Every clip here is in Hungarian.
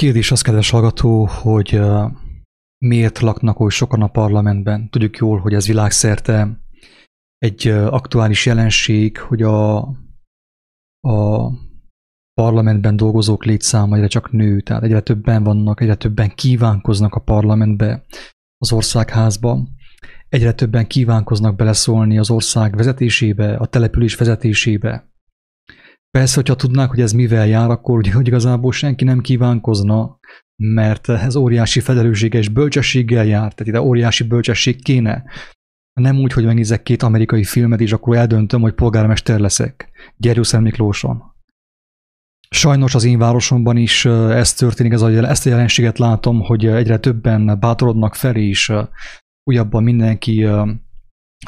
kérdés az, kedves hallgató, hogy miért laknak oly sokan a parlamentben. Tudjuk jól, hogy ez világszerte egy aktuális jelenség, hogy a, a parlamentben dolgozók létszáma egyre csak nő, tehát egyre többen vannak, egyre többen kívánkoznak a parlamentbe, az országházba, egyre többen kívánkoznak beleszólni az ország vezetésébe, a település vezetésébe. Persze, hogyha tudnák, hogy ez mivel jár, akkor ugye, hogy igazából senki nem kívánkozna, mert ez óriási felelőssége és bölcsességgel jár, tehát ide óriási bölcsesség kéne. Nem úgy, hogy megnézek két amerikai filmet, és akkor eldöntöm, hogy polgármester leszek. Gyergyószer Miklóson. Sajnos az én városomban is ez történik, ez a, ezt a jelenséget látom, hogy egyre többen bátorodnak fel, és újabban mindenki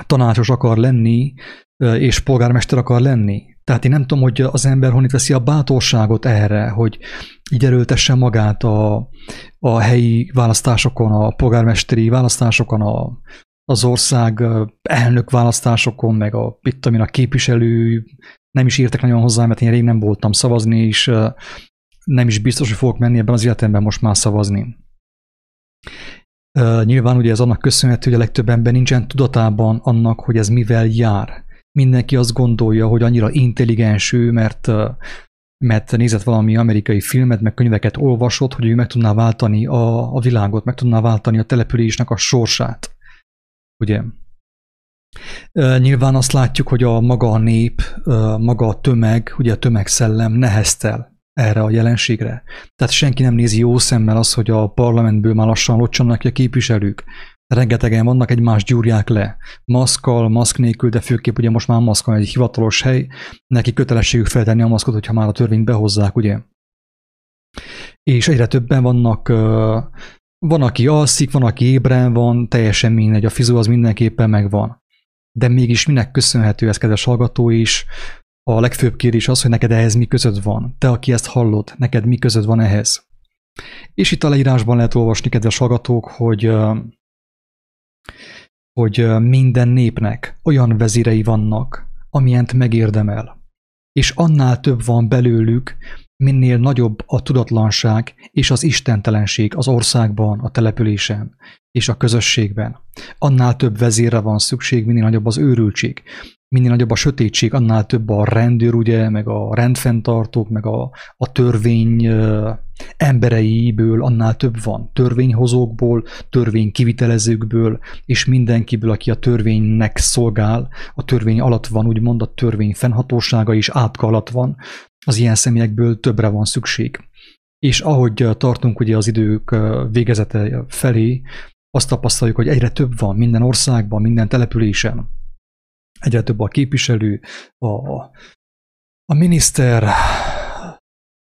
tanácsos akar lenni, és polgármester akar lenni. Tehát én nem tudom, hogy az ember honnit veszi a bátorságot erre, hogy így erőltesse magát a, a helyi választásokon, a polgármesteri választásokon, a, az ország elnök választásokon, meg a, itt, a képviselő, nem is írtak nagyon hozzá, mert én rég nem voltam szavazni, és nem is biztos, hogy fogok menni ebben az életemben most már szavazni. Nyilván ugye ez annak köszönhető, hogy a legtöbb ember nincsen tudatában annak, hogy ez mivel jár mindenki azt gondolja, hogy annyira intelligens ő, mert, mert nézett valami amerikai filmet, meg könyveket olvasott, hogy ő meg tudná váltani a, a világot, meg tudná váltani a településnek a sorsát. Ugye? Nyilván azt látjuk, hogy a maga a nép, maga a tömeg, ugye a tömegszellem neheztel erre a jelenségre. Tehát senki nem nézi jó szemmel az, hogy a parlamentből már lassan locsanak ki a képviselők rengetegen vannak, egymás gyúrják le. Maszkal, maszk nélkül, de főképp ugye most már maszkal egy hivatalos hely, neki kötelességük feltenni a maszkot, hogyha már a törvényt behozzák, ugye. És egyre többen vannak, van, aki alszik, van, aki ébren van, teljesen mindegy, a fizu az mindenképpen megvan. De mégis minek köszönhető ez, kedves hallgató is, a legfőbb kérdés az, hogy neked ehhez mi között van. Te, aki ezt hallod, neked mi között van ehhez. És itt a leírásban lehet olvasni, kedves hallgatók, hogy hogy minden népnek olyan vezérei vannak, amilyent megérdemel. És annál több van belőlük, minél nagyobb a tudatlanság és az istentelenség az országban, a településen és a közösségben. Annál több vezére van szükség, minél nagyobb az őrültség minél nagyobb a sötétség, annál több a rendőr, ugye, meg a rendfenntartók, meg a, a törvény embereiből annál több van. Törvényhozókból, törvénykivitelezőkből, és mindenkiből, aki a törvénynek szolgál, a törvény alatt van, úgymond a törvény fennhatósága is átka alatt van, az ilyen személyekből többre van szükség. És ahogy tartunk ugye az idők végezete felé, azt tapasztaljuk, hogy egyre több van minden országban, minden településen, egyre több a képviselő, a, a miniszter,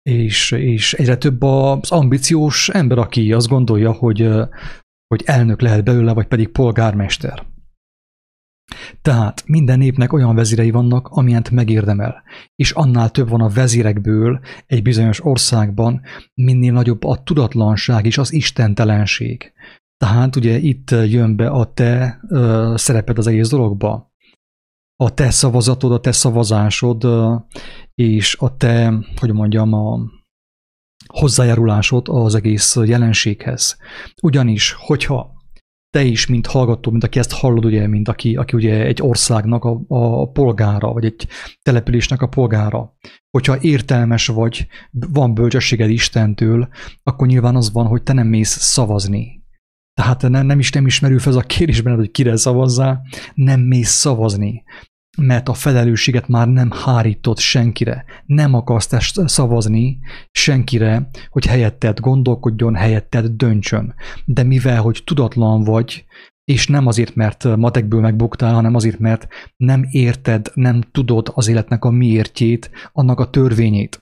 és, és egyre több az ambiciós ember, aki azt gondolja, hogy, hogy elnök lehet belőle, vagy pedig polgármester. Tehát minden népnek olyan vezérei vannak, amilyent megérdemel, és annál több van a vezérekből egy bizonyos országban, minél nagyobb a tudatlanság és az istentelenség. Tehát ugye itt jön be a te ö, szereped az egész dologba a te szavazatod, a te szavazásod és a te, hogy mondjam, a hozzájárulásod az egész jelenséghez. Ugyanis, hogyha te is, mint hallgató, mint aki ezt hallod, ugye, mint aki, aki ugye egy országnak a, a polgára, vagy egy településnek a polgára, hogyha értelmes vagy, van bölcsességed Istentől, akkor nyilván az van, hogy te nem mész szavazni. Tehát nem, nem is nem ismerül fel az a kérdés benned, hogy kire szavazzál, nem mész szavazni mert a felelősséget már nem hárított senkire. Nem akarsz ezt szavazni senkire, hogy helyetted gondolkodjon, helyetted döntsön. De mivel, hogy tudatlan vagy, és nem azért, mert matekből megbuktál, hanem azért, mert nem érted, nem tudod az életnek a miértjét, annak a törvényét.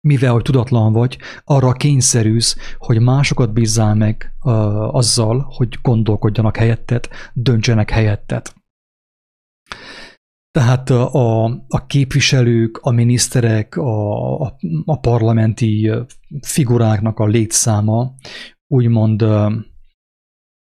Mivel, hogy tudatlan vagy, arra kényszerűsz, hogy másokat bízzál meg uh, azzal, hogy gondolkodjanak helyetted, döntsenek helyetted. Tehát a, a képviselők, a miniszterek, a, a, a parlamenti figuráknak a létszáma úgymond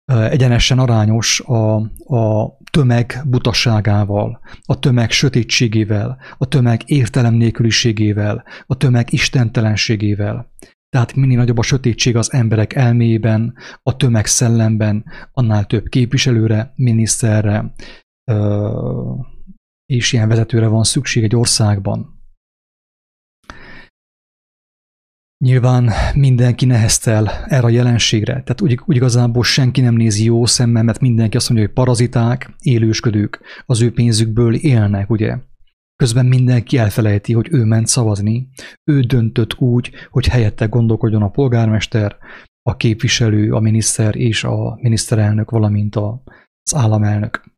egyenesen arányos a, a tömeg butaságával, a tömeg sötétségével, a tömeg értelem nélküliségével, a tömeg istentelenségével. Tehát minél nagyobb a sötétség az emberek elméjében, a tömeg szellemben, annál több képviselőre, miniszterre és ilyen vezetőre van szükség egy országban. Nyilván mindenki neheztel erre a jelenségre, tehát úgy, úgy igazából senki nem nézi jó szemmel, mert mindenki azt mondja, hogy paraziták, élősködők, az ő pénzükből élnek, ugye? Közben mindenki elfelejti, hogy ő ment szavazni, ő döntött úgy, hogy helyette gondolkodjon a polgármester, a képviselő, a miniszter és a miniszterelnök, valamint az államelnök.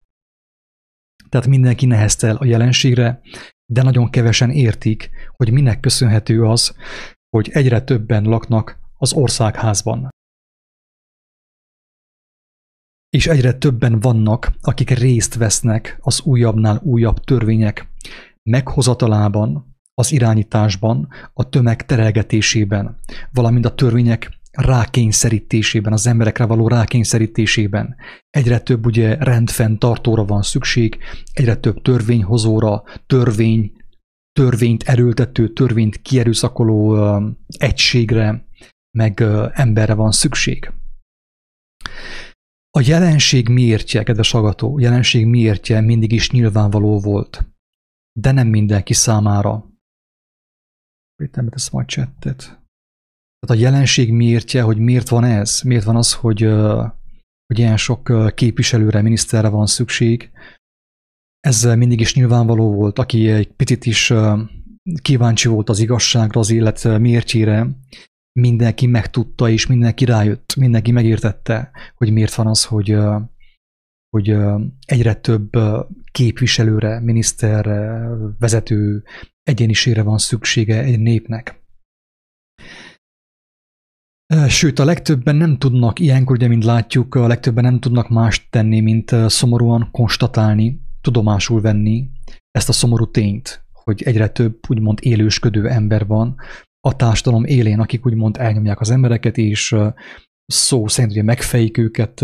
Tehát mindenki neheztel a jelenségre, de nagyon kevesen értik, hogy minek köszönhető az, hogy egyre többen laknak az országházban. És egyre többen vannak, akik részt vesznek az újabbnál újabb törvények meghozatalában, az irányításban, a tömeg terelgetésében, valamint a törvények rákényszerítésében, az emberekre való rákényszerítésében. Egyre több ugye rendfenntartóra van szükség, egyre több törvényhozóra, törvény, törvényt erőltető, törvényt kierőszakoló egységre, meg emberre van szükség. A jelenség miértje, kedves agató, a jelenség miértje mindig is nyilvánvaló volt, de nem mindenki számára. Itt nem tesz majd csettet. Tehát a jelenség miértje, hogy miért van ez, miért van az, hogy, hogy ilyen sok képviselőre, miniszterre van szükség, ez mindig is nyilvánvaló volt, aki egy picit is kíváncsi volt az igazságra, az élet miértjére, mindenki megtudta, és mindenki rájött, mindenki megértette, hogy miért van az, hogy, hogy egyre több képviselőre, miniszterre, vezető egyénisére van szüksége egy népnek. Sőt, a legtöbben nem tudnak, ilyenkor ugye, mint látjuk, a legtöbben nem tudnak mást tenni, mint szomorúan konstatálni, tudomásul venni ezt a szomorú tényt, hogy egyre több úgymond élősködő ember van a társadalom élén, akik úgymond elnyomják az embereket, és szó szerint ugye megfejik őket,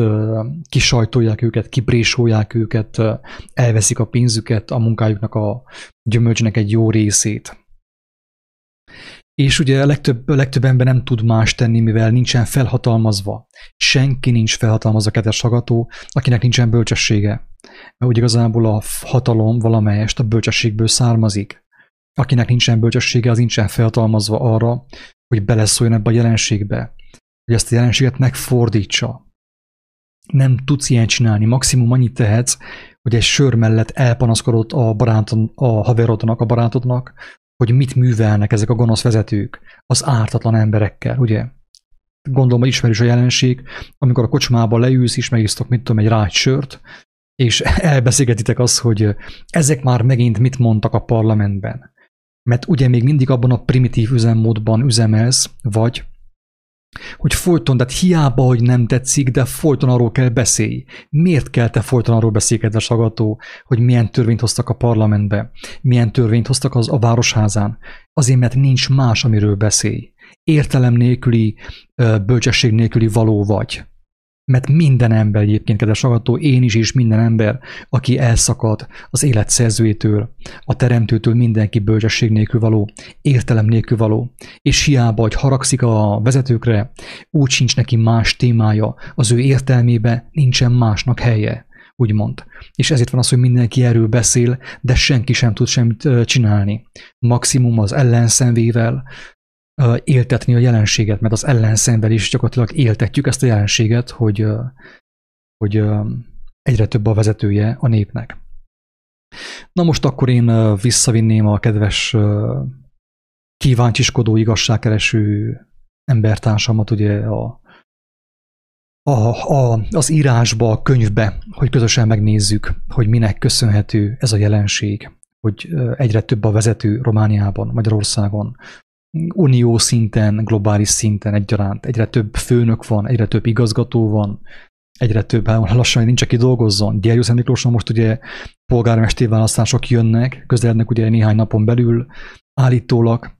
kisajtolják őket, kiprésolják őket, elveszik a pénzüket, a munkájuknak a gyümölcsnek egy jó részét. És ugye a legtöbb, a legtöbb ember nem tud más tenni, mivel nincsen felhatalmazva. Senki nincs felhatalmazva, kedves hallgató, akinek nincsen bölcsessége. Mert úgy igazából a hatalom valamelyest a bölcsességből származik. Akinek nincsen bölcsessége, az nincsen felhatalmazva arra, hogy beleszóljon ebbe a jelenségbe. Hogy ezt a jelenséget megfordítsa. Nem tudsz ilyen csinálni. Maximum annyit tehetsz, hogy egy sör mellett elpanaszkodott a, baráton, a haverodnak, a barátodnak, hogy mit művelnek ezek a gonosz vezetők az ártatlan emberekkel, ugye? Gondolom, hogy ismerős a jelenség, amikor a kocsmába leülsz és megisztok, mit tudom, egy rágy sört, és elbeszélgetitek azt, hogy ezek már megint mit mondtak a parlamentben. Mert ugye még mindig abban a primitív üzemmódban üzemelsz, vagy hogy folyton, tehát hiába, hogy nem tetszik, de folyton arról kell beszélj. Miért kell te folyton arról beszélj, kedves agató, hogy milyen törvényt hoztak a parlamentbe, milyen törvényt hoztak az a városházán? Azért, mert nincs más, amiről beszélj. Értelem nélküli, bölcsesség nélküli való vagy. Mert minden ember egyébként, kedves hallgató, én is és minden ember, aki elszakad az élet szerzőjétől, a teremtőtől mindenki bölcsesség nélkül való, értelem nélkül való, és hiába, hogy haragszik a vezetőkre, úgy sincs neki más témája, az ő értelmébe nincsen másnak helye úgymond. És ezért van az, hogy mindenki erről beszél, de senki sem tud semmit csinálni. Maximum az ellenszenvével, éltetni a jelenséget, mert az ellenszenvel is gyakorlatilag éltetjük ezt a jelenséget, hogy, hogy egyre több a vezetője a népnek. Na most akkor én visszavinném a kedves kíváncsiskodó, igazságkereső embertársamat ugye a, a, a, az írásba, a könyvbe, hogy közösen megnézzük, hogy minek köszönhető ez a jelenség, hogy egyre több a vezető Romániában, Magyarországon, unió szinten, globális szinten egyaránt egyre több főnök van, egyre több igazgató van, egyre több, hát lassan nincs, aki dolgozzon. Gyergyó Szent Miklóson most ugye polgármesteri választások jönnek, közelednek ugye néhány napon belül, állítólag,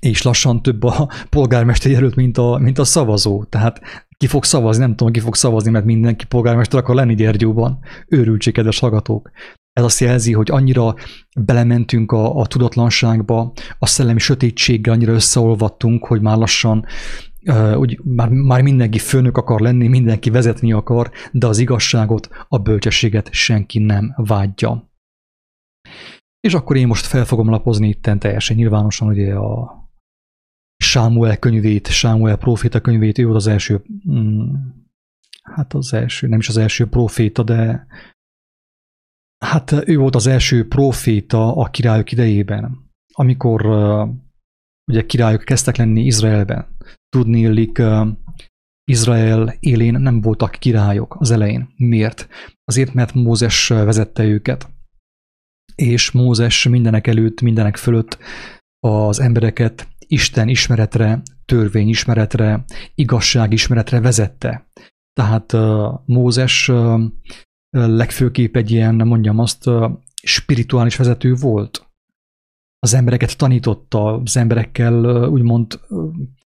és lassan több a polgármester jelölt, mint a, mint a szavazó. Tehát ki fog szavazni, nem tudom, ki fog szavazni, mert mindenki polgármester akar lenni Gyergyóban. Őrültség, kedves hallgatók. Ez azt jelzi, hogy annyira belementünk a, a tudatlanságba, a szellemi sötétséggel annyira összeolvattunk, hogy már lassan úgy, már, már mindenki főnök akar lenni, mindenki vezetni akar, de az igazságot, a bölcsességet senki nem vágyja. És akkor én most fel fogom lapozni itten teljesen nyilvánosan ugye a Sámuel könyvét, Sámuel proféta könyvét, ő volt az első, mm, hát az első, nem is az első proféta, de hát ő volt az első proféta a királyok idejében, amikor uh, ugye királyok kezdtek lenni Izraelben. Tudni illik, Izrael élén nem voltak királyok az elején. Miért? Azért, mert Mózes vezette őket. És Mózes mindenek előtt, mindenek fölött az embereket Isten ismeretre, törvény ismeretre, igazság ismeretre vezette. Tehát Mózes legfőképp egy ilyen, mondjam azt, spirituális vezető volt. Az embereket tanította, az emberekkel úgymond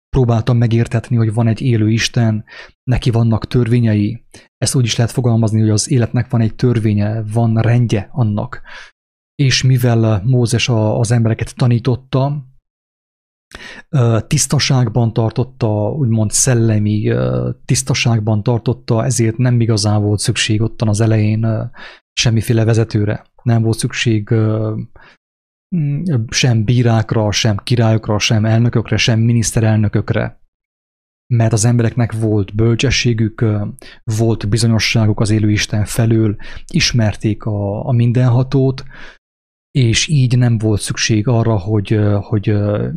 próbáltam megértetni, hogy van egy élő Isten, neki vannak törvényei. Ezt úgy is lehet fogalmazni, hogy az életnek van egy törvénye, van rendje annak. És mivel Mózes az embereket tanította, tisztaságban tartotta, úgymond szellemi tisztaságban tartotta, ezért nem igazán volt szükség ottan az elején semmiféle vezetőre. Nem volt szükség mm, sem bírákra, sem királyokra, sem elnökökre, sem miniszterelnökökre. Mert az embereknek volt bölcsességük, volt bizonyosságuk az élő Isten felől, ismerték a, a mindenhatót, és így nem volt szükség arra, hogy, hogy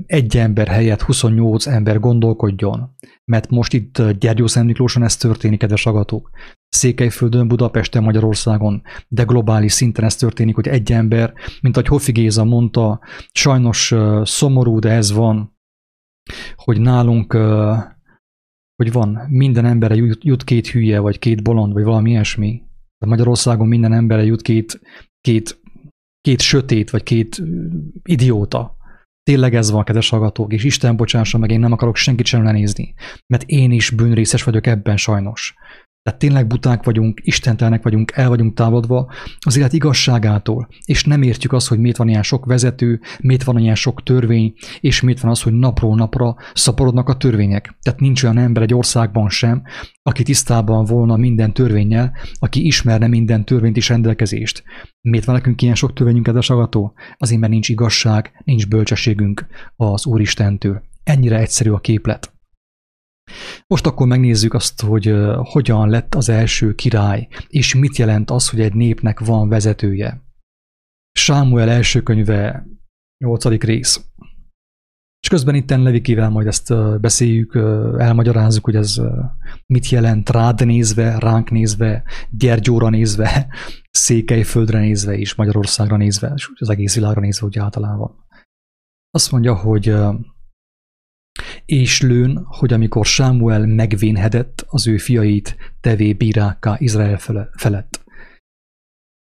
egy ember helyett 28 ember gondolkodjon. Mert most itt Gyergyó Szent Miklóson ez történik, kedves agatók. Székelyföldön, Budapesten, Magyarországon, de globális szinten ez történik, hogy egy ember, mint ahogy Hofi Géza mondta, sajnos szomorú, de ez van, hogy nálunk hogy van, minden embere jut, jut két hülye, vagy két bolond, vagy valami ilyesmi. Magyarországon minden embere jut két, két két sötét, vagy két idióta. Tényleg ez van, kedves hallgatók, és Isten bocsássa meg, én nem akarok senkit sem lenézni, mert én is bűnrészes vagyok ebben sajnos. Tehát tényleg buták vagyunk, istentelenek vagyunk, el vagyunk távolodva az élet igazságától, és nem értjük azt, hogy miért van ilyen sok vezető, miért van ilyen sok törvény, és miért van az, hogy napról napra szaporodnak a törvények. Tehát nincs olyan ember egy országban sem, aki tisztában volna minden törvényel, aki ismerne minden törvényt és rendelkezést. Miért van nekünk ilyen sok törvényünk, kedves agató? Azért, mert nincs igazság, nincs bölcsességünk az Úristentől. Ennyire egyszerű a képlet. Most akkor megnézzük azt, hogy hogyan lett az első király, és mit jelent az, hogy egy népnek van vezetője. Sámuel első könyve, 8. rész. És közben itt Levikivel majd ezt beszéljük, elmagyarázzuk, hogy ez mit jelent rád nézve, ránk nézve, Gyergyóra nézve, Székelyföldre nézve és Magyarországra nézve, és az egész világra nézve úgy általában. Azt mondja, hogy és lőn, hogy amikor Sámuel megvénhedett az ő fiait tevé bírákká Izrael felett.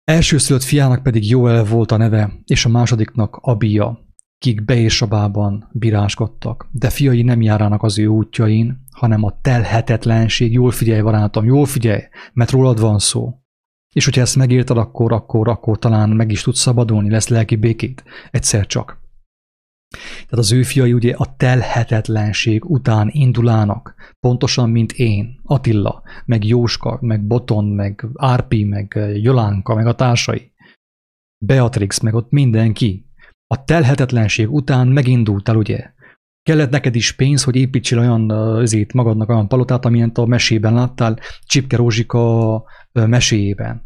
Elsőszülött fiának pedig Joel volt a neve, és a másodiknak Abia, kik Beisabában bíráskodtak, de fiai nem járának az ő útjain, hanem a telhetetlenség, jól figyelj barátom, jól figyelj, mert rólad van szó. És hogyha ezt megírtad, akkor, akkor, akkor talán meg is tudsz szabadulni, lesz lelki békét. Egyszer csak. Tehát az ő fiai ugye a telhetetlenség után indulának, pontosan, mint én, Attila, meg Jóska, meg Boton, meg Árpi, meg Jolánka, meg a társai. Beatrix, meg ott mindenki. A telhetetlenség után megindultál, ugye? Kellett neked is pénz, hogy építsél olyan ezért magadnak olyan palotát, amilyen a mesében láttál, Csipke Rózsika meséjében.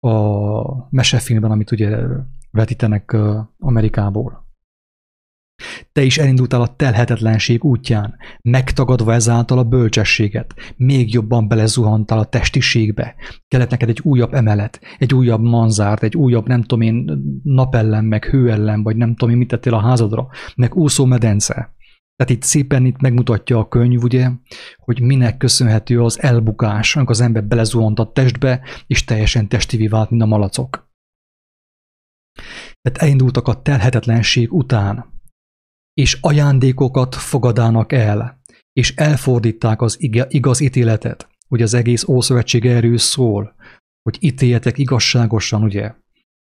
A mesefilmben, amit ugye vetítenek Amerikából. Te is elindultál a telhetetlenség útján, megtagadva ezáltal a bölcsességet, még jobban belezuhantál a testiségbe. Kellett neked egy újabb emelet, egy újabb manzárt, egy újabb, nem tudom én, napellen, meg hőellen, vagy nem tudom én, mit tettél a házadra, meg úszómedence. Tehát itt szépen itt megmutatja a könyv, ugye, hogy minek köszönhető az elbukás, amikor az ember belezuhant a testbe, és teljesen testivé vált, mint a malacok. Tehát elindultak a telhetetlenség után, és ajándékokat fogadának el, és elfordíták az igaz ítéletet. Ugye az egész Ószövetség erről szól, hogy ítéljetek igazságosan, ugye?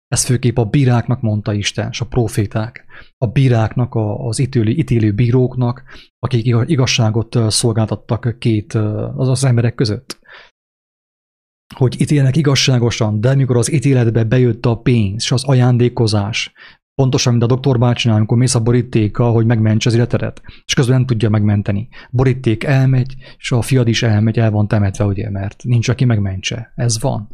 Ezt főképp a bíráknak mondta Isten, és a proféták. A bíráknak, az ítélő, ítélő bíróknak, akik igazságot szolgáltattak két az, az emberek között. Hogy ítélnek igazságosan, de amikor az ítéletbe bejött a pénz és az ajándékozás, Pontosan, mint a doktor bácsinál, amikor mész a borítéka, hogy megmentse az életedet, és közben nem tudja megmenteni. Boríték elmegy, és a fiad is elmegy, el van temetve, ugye, mert nincs, aki megmentse. Ez van.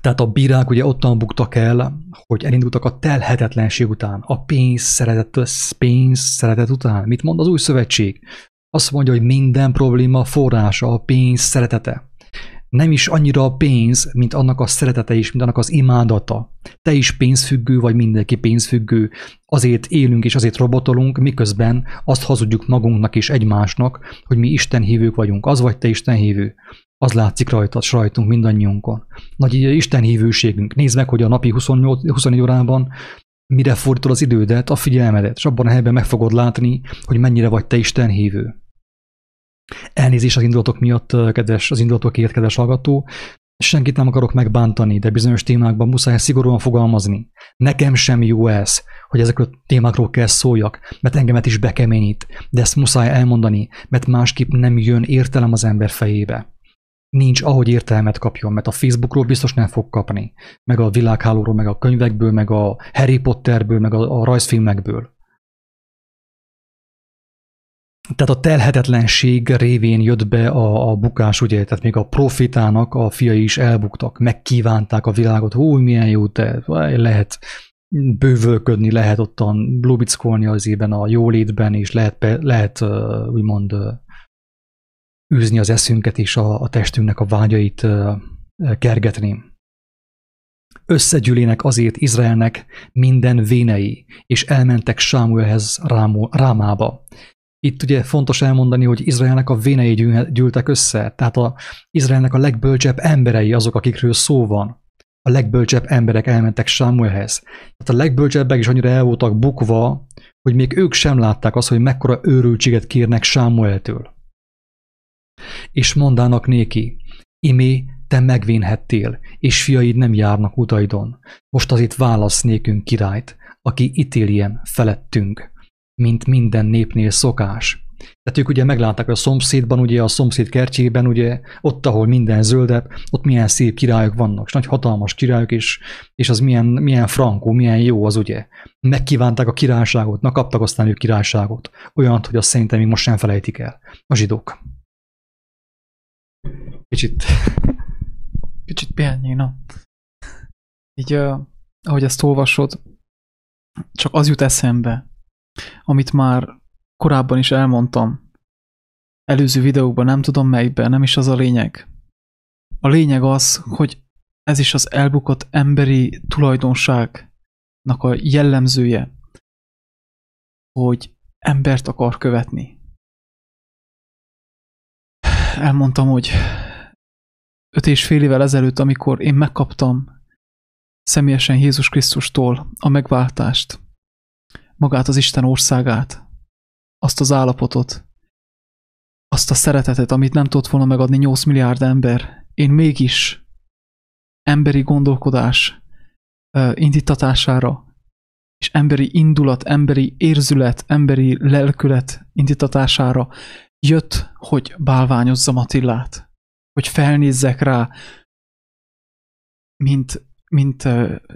Tehát a bírák ugye ottan buktak el, hogy elindultak a telhetetlenség után, a pénz szeretet, pénz szeretet után. Mit mond az új szövetség? Azt mondja, hogy minden probléma forrása a pénz szeretete nem is annyira a pénz, mint annak a szeretete is, mint annak az imádata. Te is pénzfüggő vagy, mindenki pénzfüggő. Azért élünk és azért robotolunk, miközben azt hazudjuk magunknak és egymásnak, hogy mi Isten hívők vagyunk. Az vagy te Isten hívő. Az látszik rajta, rajtunk mindannyiunkon. Nagy Isten hívőségünk. Nézd meg, hogy a napi 28, 24 órában mire fordítod az idődet, a figyelmedet, és abban a helyben meg fogod látni, hogy mennyire vagy te Isten hívő. Elnézés az indulatok miatt, kedves, az indulatokért, kedves hallgató. Senkit nem akarok megbántani, de bizonyos témákban muszáj szigorúan fogalmazni. Nekem sem jó ez, hogy ezekről a témákról kell szóljak, mert engemet is bekeményít, de ezt muszáj elmondani, mert másképp nem jön értelem az ember fejébe. Nincs ahogy értelmet kapjon, mert a Facebookról biztos nem fog kapni, meg a világhálóról, meg a könyvekből, meg a Harry Potterből, meg a, a rajzfilmekből. Tehát a telhetetlenség révén jött be a, a bukás, ugye, tehát még a profitának a fiai is elbuktak, megkívánták a világot, hú, milyen jó te, lehet bővölködni, lehet ottan blubickolni az ében a jólétben, és lehet, lehet úgymond űzni az eszünket és a, a testünknek a vágyait kergetni. Összegyűlének azért Izraelnek minden vénei, és elmentek Sámuelhez Rámába. Itt ugye fontos elmondani, hogy Izraelnek a vénei gyűltek össze, tehát a Izraelnek a legbölcsebb emberei azok, akikről szó van. A legbölcsebb emberek elmentek Sámuelhez. Tehát a legbölcsebbek is annyira el voltak bukva, hogy még ők sem látták azt, hogy mekkora őrültséget kérnek Sámueltől. És mondának néki, imé, te megvénhettél, és fiaid nem járnak utaidon. Most az itt válasz nékünk királyt, aki ítéljen felettünk mint minden népnél szokás. Tehát ők ugye meglátták a szomszédban, ugye a szomszéd kertjében, ugye ott, ahol minden zöldebb, ott milyen szép királyok vannak, és nagy hatalmas királyok, és, és az milyen, milyen frankó, milyen jó az ugye. Megkívánták a királyságot, na kaptak aztán ők királyságot. Olyant, hogy azt szerintem még most sem felejtik el. A zsidók. Kicsit... Kicsit pihenjél, Így, uh, ahogy ezt olvasod, csak az jut eszembe, amit már korábban is elmondtam, előző videókban, nem tudom melyikben, nem is az a lényeg. A lényeg az, hogy ez is az elbukott emberi tulajdonságnak a jellemzője, hogy embert akar követni. Elmondtam, hogy öt és fél évvel ezelőtt, amikor én megkaptam személyesen Jézus Krisztustól a megváltást, magát az Isten országát, azt az állapotot, azt a szeretetet, amit nem tudott volna megadni 8 milliárd ember, én mégis emberi gondolkodás indítatására, és emberi indulat, emberi érzület, emberi lelkület indítatására jött, hogy bálványozzam Attillát, hogy felnézzek rá, mint mint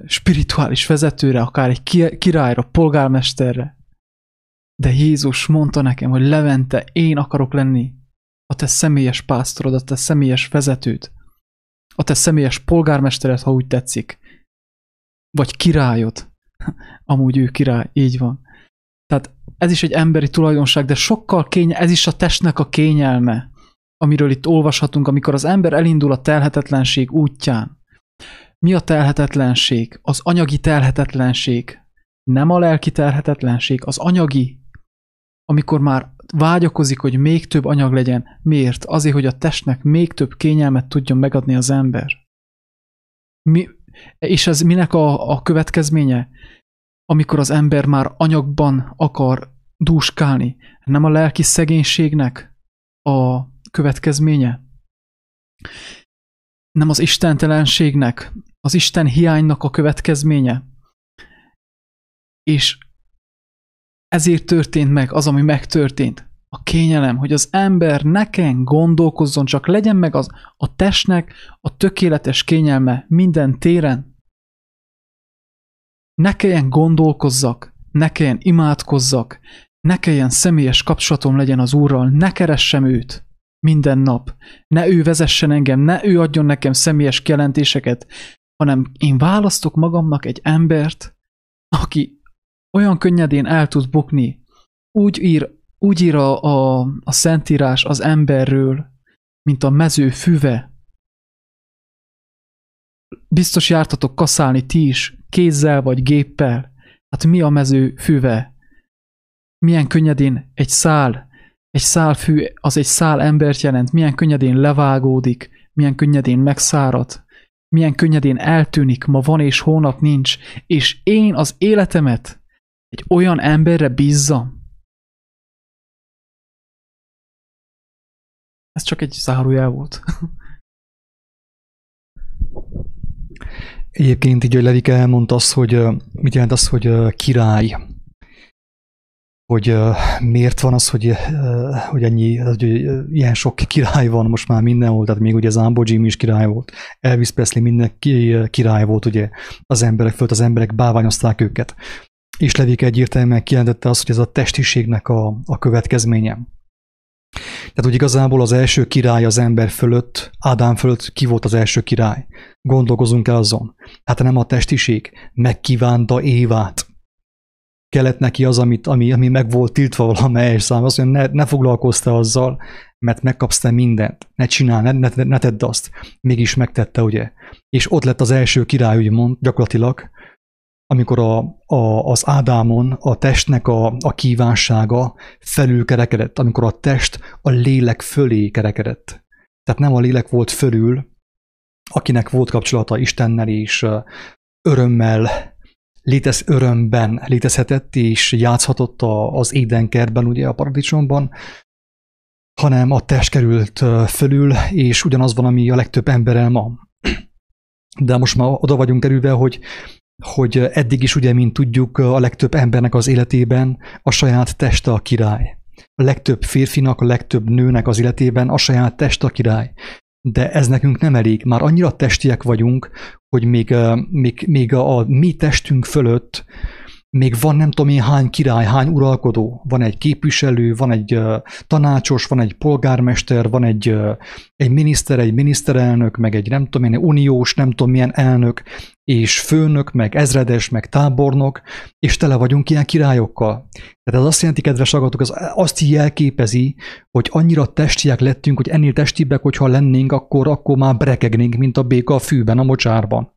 spirituális vezetőre, akár egy királyra, polgármesterre. De Jézus mondta nekem, hogy Levente, én akarok lenni a te személyes pásztorod, a te személyes vezetőd, a te személyes polgármestered, ha úgy tetszik, vagy királyod. Amúgy ő király, így van. Tehát ez is egy emberi tulajdonság, de sokkal kénye, ez is a testnek a kényelme, amiről itt olvashatunk, amikor az ember elindul a telhetetlenség útján, mi a telhetetlenség? Az anyagi telhetetlenség. Nem a lelki telhetetlenség, az anyagi. Amikor már vágyakozik, hogy még több anyag legyen. Miért? Azért, hogy a testnek még több kényelmet tudjon megadni az ember. Mi, és ez minek a, a következménye? Amikor az ember már anyagban akar dúskálni. Nem a lelki szegénységnek a következménye? Nem az istentelenségnek, az Isten hiánynak a következménye. És ezért történt meg az, ami megtörtént. A kényelem, hogy az ember neken gondolkozzon, csak legyen meg az a testnek a tökéletes kényelme minden téren. Ne kelljen gondolkozzak, ne kelljen imádkozzak, ne kelljen személyes kapcsolatom legyen az Úrral, ne keressem őt minden nap, ne ő vezessen engem, ne ő adjon nekem személyes kijelentéseket, hanem én választok magamnak egy embert, aki olyan könnyedén el tud bukni, úgy ír, úgy ír a, a, a Szentírás az emberről, mint a mező füve. Biztos jártatok kaszálni ti is, kézzel vagy géppel. Hát mi a mező füve? Milyen könnyedén egy szál, egy szál fű, az egy szál embert jelent, milyen könnyedén levágódik, milyen könnyedén megszárad, milyen könnyedén eltűnik, ma van és hónap nincs, és én az életemet egy olyan emberre bízzam. Ez csak egy zárójel volt. Egyébként így, hogy Levike elmondta azt, hogy mit jelent az, hogy király. Hogy miért van az, hogy, hogy ennyi, hogy ilyen sok király van most már mindenhol, tehát még ugye Zambo Jim is király volt, Elvis Presley minden király volt, ugye az emberek fölt, az emberek báványozták őket. És Levike egyértelműen kijelentette azt, hogy ez a testiségnek a, a következménye. Tehát, hogy igazából az első király az ember fölött, Ádám fölött ki volt az első király? Gondolkozunk el azon. Hát nem a testiség megkívánta Évát. Kellett neki az, amit, ami, ami meg volt tiltva valamelyes szám. Azt mondja, ne, ne foglalkozz te azzal, mert megkapsz te mindent. Ne csinál, ne, ne, ne tedd azt. Mégis megtette, ugye? És ott lett az első király, úgymond, gyakorlatilag, amikor a, a, az Ádámon a testnek a, a kívánsága felül kerekedett, amikor a test a lélek fölé kerekedett. Tehát nem a lélek volt fölül, akinek volt kapcsolata Istennel és örömmel, létez, örömben létezhetett és játszhatott az édenkertben, ugye a paradicsomban, hanem a test került fölül, és ugyanaz van, ami a legtöbb emberrel ma. De most már oda vagyunk kerülve, hogy hogy eddig is ugye, mint tudjuk, a legtöbb embernek az életében a saját teste a király. A legtöbb férfinak, a legtöbb nőnek az életében a saját test a király. De ez nekünk nem elég. Már annyira testiek vagyunk, hogy még, még, még a, a mi testünk fölött még van nem tudom én hány király, hány uralkodó, van egy képviselő, van egy tanácsos, van egy polgármester, van egy, egy miniszter, egy miniszterelnök, meg egy nem tudom én uniós, nem tudom milyen elnök, és főnök, meg ezredes, meg tábornok, és tele vagyunk ilyen királyokkal. Tehát ez azt jelenti, kedves hallgatók, az azt jelképezi, hogy annyira testiek lettünk, hogy ennél testibbek, hogyha lennénk, akkor, akkor már brekegnénk, mint a béka a fűben, a mocsárban.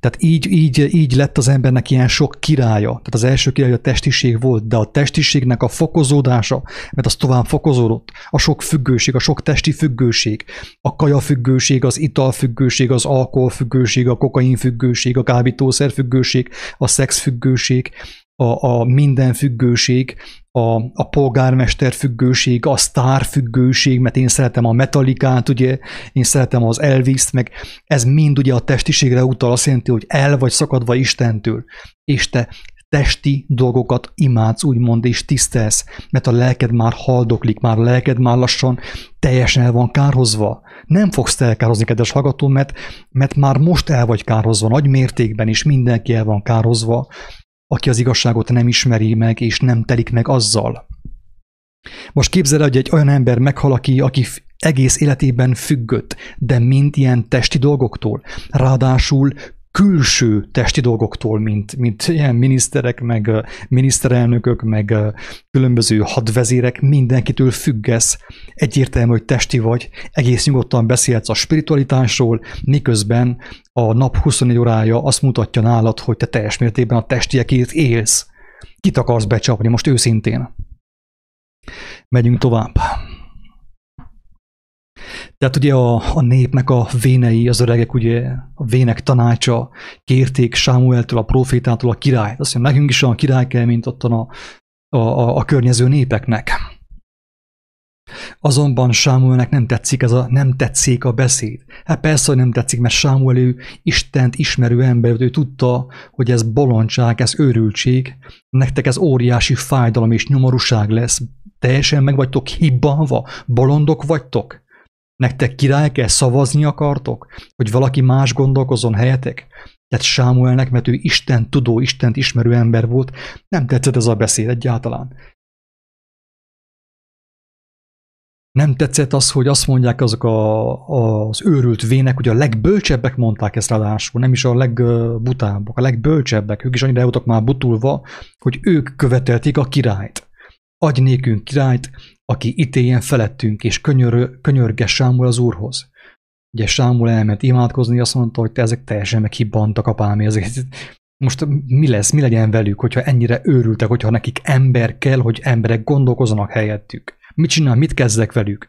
Tehát így, így, így lett az embernek ilyen sok királya. Tehát az első király a testiség volt, de a testiségnek a fokozódása, mert az tovább fokozódott. A sok függőség, a sok testi függőség, a kaja függőség, az ital függőség, az alkohol függőség, a kokain függőség, a kábítószer függőség, a szex függőség, a, a minden függőség, a, a polgármester függőség, a sztár függőség, mert én szeretem a metalikát, ugye, én szeretem az elvis meg ez mind ugye a testiségre utal, azt jelenti, hogy el vagy szakadva Istentől, és te testi dolgokat imádsz, úgymond, és tisztelsz, mert a lelked már haldoklik, már a lelked már lassan teljesen el van kárhozva. Nem fogsz te elkározni, kedves hallgató, mert, mert már most el vagy kárhozva, nagy mértékben is mindenki el van kárhozva, aki az igazságot nem ismeri meg, és nem telik meg azzal. Most képzeld hogy egy olyan ember meghal, aki, aki egész életében függött, de mind ilyen testi dolgoktól. Ráadásul külső testi dolgoktól, mint, mint ilyen miniszterek, meg miniszterelnökök, meg különböző hadvezérek, mindenkitől függesz. Egyértelmű, hogy testi vagy, egész nyugodtan beszélsz a spiritualitásról, miközben a nap 24 órája azt mutatja nálad, hogy te teljes mértékben a testiekért élsz. Kit akarsz becsapni, most őszintén? Megyünk tovább. Tehát ugye a, a népnek a vénei, az öregek, ugye a vének tanácsa kérték Sámueltől, a profétától a királyt. Azt mondja, nekünk is olyan király kell, mint ott a, a, a, a környező népeknek. Azonban Sámuelnek nem tetszik ez a nem tetszik a beszéd. Hát persze, hogy nem tetszik, mert Sámuel ő Istent ismerő ember, ő tudta, hogy ez bolondság, ez őrültség, nektek ez óriási fájdalom és nyomorúság lesz. Teljesen meg vagytok hibbanva, bolondok vagytok. Nektek király kell szavazni akartok, hogy valaki más gondolkozzon helyetek? Tehát Sámuelnek, mert ő Isten tudó, Istent ismerő ember volt, nem tetszett ez a beszéd egyáltalán. Nem tetszett az, hogy azt mondják azok a, az őrült vének, hogy a legbölcsebbek mondták ezt ráadásul, nem is a legbutábbak, a legbölcsebbek, ők is annyira voltak már butulva, hogy ők követelték a királyt. Adj nékünk királyt, aki ítéljen felettünk, és könyör, könyörge Sámuel az úrhoz. Ugye Sámuel elment imádkozni, azt mondta, hogy te ezek teljesen meghibbantak apám, ezek, most mi lesz, mi legyen velük, hogyha ennyire őrültek, hogyha nekik ember kell, hogy emberek gondolkozzanak helyettük. Mit csinál, mit kezdek velük?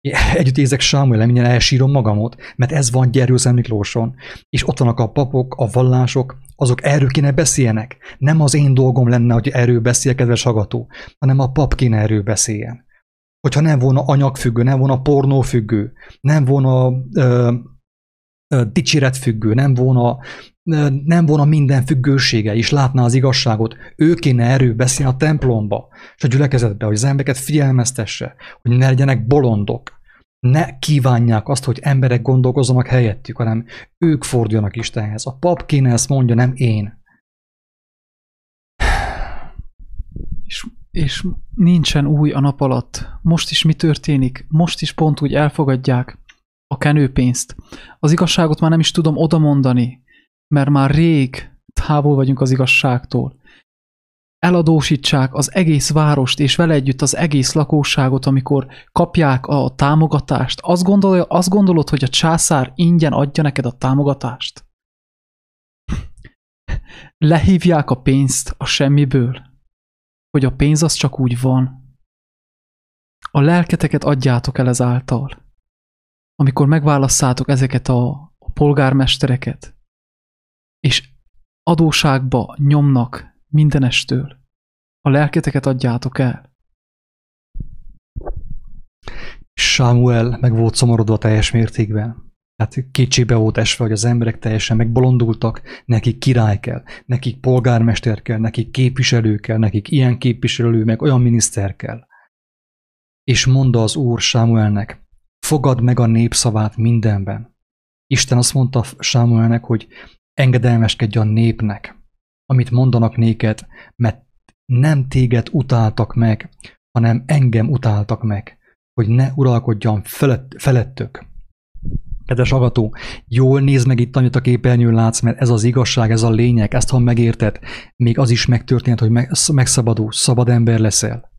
Együtt ézek Sámuel, mindjárt elsírom magamot, mert ez van Gyerőzem Miklóson. És ott vannak a papok, a vallások, azok erről kéne beszéljenek. Nem az én dolgom lenne, hogy erről beszél, kedves hallgató, hanem a pap kéne erről beszéljen. Hogyha nem volna anyagfüggő, nem volna pornófüggő, nem volna ö, ö, dicséretfüggő, nem volna nem volna minden függősége, és látná az igazságot, ő kéne erő beszélni a templomba, és a gyülekezetbe, hogy az embereket figyelmeztesse, hogy ne legyenek bolondok, ne kívánják azt, hogy emberek gondolkozzanak helyettük, hanem ők forduljanak Istenhez. A pap kéne ezt mondja, nem én. És, és nincsen új a nap alatt. Most is mi történik? Most is pont úgy elfogadják a kenőpénzt. Az igazságot már nem is tudom odamondani mert már rég távol vagyunk az igazságtól. Eladósítsák az egész várost, és vele együtt az egész lakóságot, amikor kapják a támogatást. Azt, gondol, azt gondolod, hogy a császár ingyen adja neked a támogatást? Lehívják a pénzt a semmiből, hogy a pénz az csak úgy van. A lelketeket adjátok el ezáltal. Amikor megválasszátok ezeket a polgármestereket, és adóságba nyomnak mindenestől. A lelketeket adjátok el. Samuel meg volt szomorodva teljes mértékben. Tehát kétségbe volt esve, hogy az emberek teljesen megbolondultak, nekik király kell, nekik polgármester kell, nekik képviselő kell, nekik ilyen képviselő, meg olyan miniszter kell. És mondta az Úr Sámuelnek, fogad meg a népszavát mindenben. Isten azt mondta Sámuelnek, hogy engedelmeskedj a népnek, amit mondanak néked, mert nem téged utáltak meg, hanem engem utáltak meg, hogy ne uralkodjam felett, felettök. Kedves agató, jól nézd meg itt, amit a képernyőn látsz, mert ez az igazság, ez a lényeg, ezt ha megérted, még az is megtörténhet, hogy megszabadulsz, szabad ember leszel.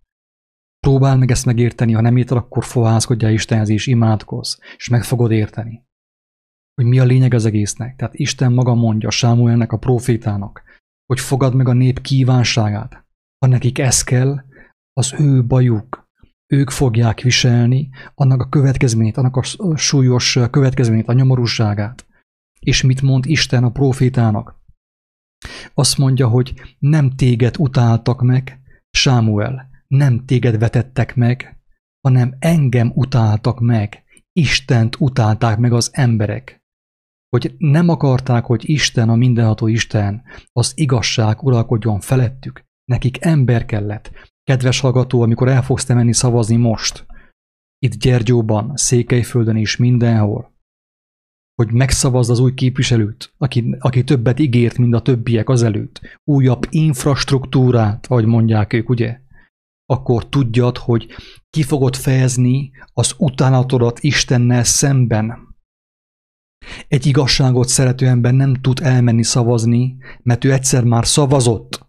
Próbál meg ezt megérteni, ha nem érted, akkor fohászkodjál Istenhez és imádkozz, és meg fogod érteni hogy mi a lényeg az egésznek. Tehát Isten maga mondja Sámuelnek, a profétának, hogy fogad meg a nép kívánságát. Ha nekik ez kell, az ő bajuk. Ők fogják viselni annak a következményét, annak a súlyos következményét, a nyomorúságát. És mit mond Isten a profétának? Azt mondja, hogy nem téged utáltak meg, Sámuel, nem téged vetettek meg, hanem engem utáltak meg, Istent utálták meg az emberek hogy nem akarták, hogy Isten, a mindenható Isten, az igazság uralkodjon felettük. Nekik ember kellett. Kedves hallgató, amikor el fogsz te menni szavazni most, itt Gyergyóban, Székelyföldön és mindenhol, hogy megszavazd az új képviselőt, aki, aki többet ígért, mint a többiek azelőtt, újabb infrastruktúrát, ahogy mondják ők, ugye? Akkor tudjad, hogy ki fogod fejezni az utánatodat Istennel szemben, egy igazságot szerető ember nem tud elmenni szavazni, mert ő egyszer már szavazott.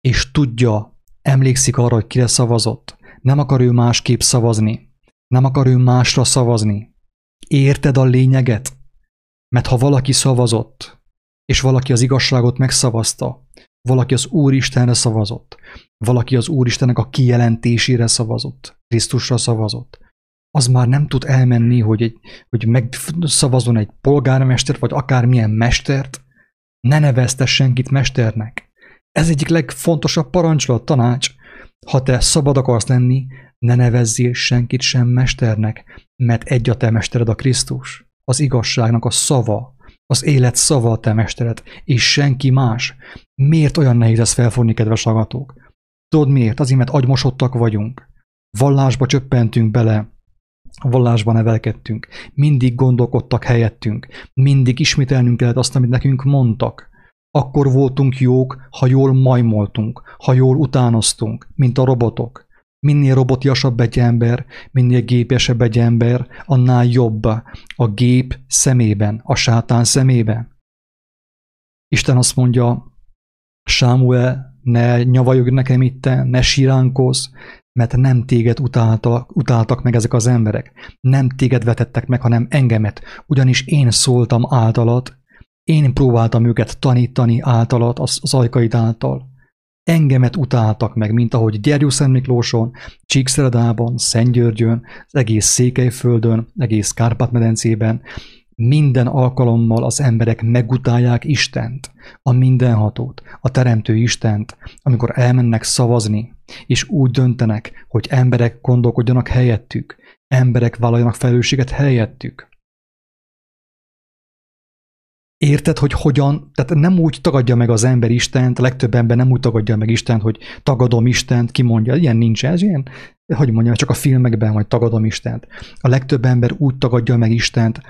És tudja, emlékszik arra, hogy kire szavazott. Nem akar ő másképp szavazni. Nem akar ő másra szavazni. Érted a lényeget? Mert ha valaki szavazott, és valaki az igazságot megszavazta, valaki az Úristenre szavazott, valaki az Úristennek a kijelentésére szavazott, Krisztusra szavazott, az már nem tud elmenni, hogy, egy, hogy megszavazon egy polgármestert, vagy akármilyen mestert, ne nevezte senkit mesternek. Ez egyik legfontosabb parancsolat, tanács, Ha te szabad akarsz lenni, ne nevezzél senkit sem mesternek, mert egy a te mestered a Krisztus, az igazságnak a szava, az élet szava a te mestered, és senki más. Miért olyan nehéz ezt felfogni, kedves hallgatók? Tudod miért? Azért, mert agymosottak vagyunk. Vallásba csöppentünk bele, vallásban nevelkedtünk, mindig gondolkodtak helyettünk, mindig ismételnünk kellett azt, amit nekünk mondtak. Akkor voltunk jók, ha jól majmoltunk, ha jól utánoztunk, mint a robotok. Minél robotiasabb egy ember, minél gépesebb egy ember, annál jobb a gép szemében, a sátán szemében. Isten azt mondja, Sámuel, ne nyavajog nekem itten, ne siránkozz, mert nem téged utáltak, utáltak meg ezek az emberek. Nem téged vetettek meg, hanem engemet, ugyanis én szóltam általad, én próbáltam őket tanítani általad, az, az ajkaid által. Engemet utáltak meg, mint ahogy Gyergyó Miklóson, Csíkszeredában, Szentgyörgyön, az egész Székelyföldön, egész Kárpát-medencében, minden alkalommal az emberek megutálják Istent, a mindenhatót, a teremtő Istent, amikor elmennek szavazni, és úgy döntenek, hogy emberek gondolkodjanak helyettük, emberek vállaljanak felelősséget helyettük. Érted, hogy hogyan, tehát nem úgy tagadja meg az ember Istent, a legtöbb ember nem úgy tagadja meg Istent, hogy tagadom Istent, kimondja, ilyen nincs ez, ilyen, hogy mondjam, csak a filmekben, hogy tagadom Istent. A legtöbb ember úgy tagadja meg Istent,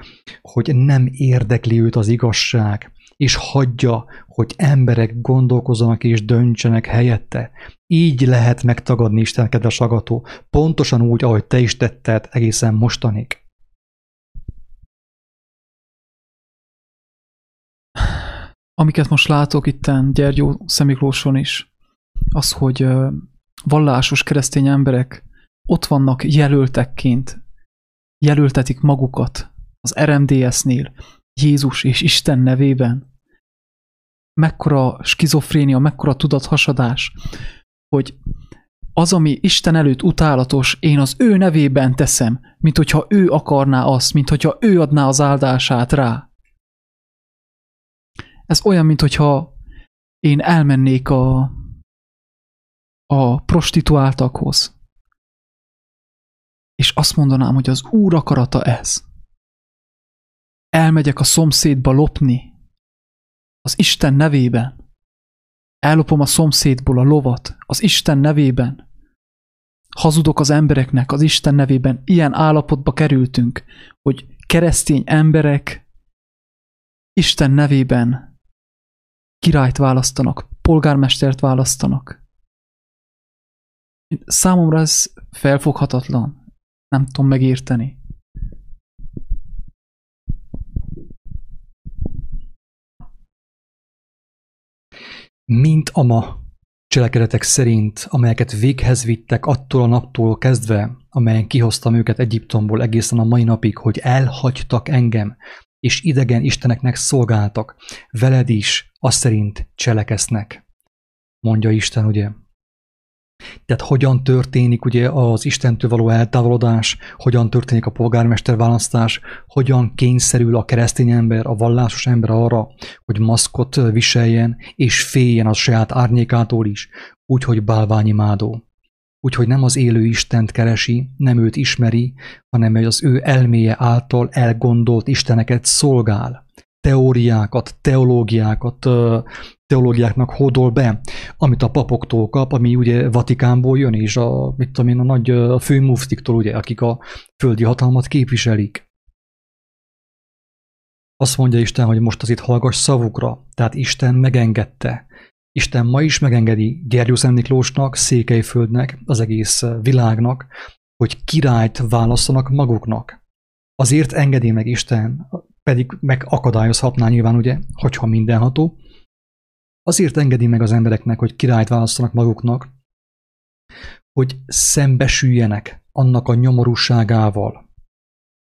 hogy nem érdekli őt az igazság, és hagyja, hogy emberek gondolkozzanak és döntsenek helyette. Így lehet megtagadni Isten, kedves agató, pontosan úgy, ahogy te is tetted egészen mostanig. Amiket most látok itten Gyergyó Szemiklóson is, az, hogy vallásos keresztény emberek ott vannak jelöltekként, jelöltetik magukat az RMDS-nél, Jézus és Isten nevében. Mekkora skizofrénia, mekkora tudathasadás, hogy az, ami Isten előtt utálatos, én az ő nevében teszem, mint hogyha ő akarná azt, mint hogyha ő adná az áldását rá. Ez olyan, mint hogyha én elmennék a, a prostituáltakhoz, és azt mondanám, hogy az Úr akarata ez. Elmegyek a szomszédba lopni, az Isten nevében. Ellopom a szomszédból a lovat, az Isten nevében. Hazudok az embereknek, az Isten nevében. Ilyen állapotba kerültünk, hogy keresztény emberek Isten nevében királyt választanak, polgármestert választanak. Számomra ez felfoghatatlan. Nem tudom megérteni. Mint a ma cselekedetek szerint, amelyeket véghez vittek attól a naptól kezdve, amelyen kihoztam őket Egyiptomból egészen a mai napig, hogy elhagytak engem, és idegen isteneknek szolgáltak, veled is azt szerint cselekesznek, mondja Isten, ugye. Tehát hogyan történik ugye az Istentől való eltávolodás, hogyan történik a polgármester választás, hogyan kényszerül a keresztény ember, a vallásos ember arra, hogy maszkot viseljen, és féljen a saját árnyékától is, úgyhogy bálványimádó. Úgyhogy nem az élő Istent keresi, nem őt ismeri, hanem az ő elméje által elgondolt isteneket szolgál. Teóriákat, teológiákat, teológiáknak hódol be, amit a papoktól kap, ami ugye Vatikánból jön, és a, mit tudom én, a nagy a főmuftiktól, ugye, akik a földi hatalmat képviselik. Azt mondja Isten, hogy most az itt hallgass szavukra, tehát Isten megengedte, Isten ma is megengedi Gergyó Miklósnak, Székelyföldnek, az egész világnak, hogy királyt válasszanak maguknak. Azért engedi meg Isten, pedig megakadályozhatná nyilván, ugye, hogyha mindenható. Azért engedi meg az embereknek, hogy királyt válasszanak maguknak, hogy szembesüljenek annak a nyomorúságával,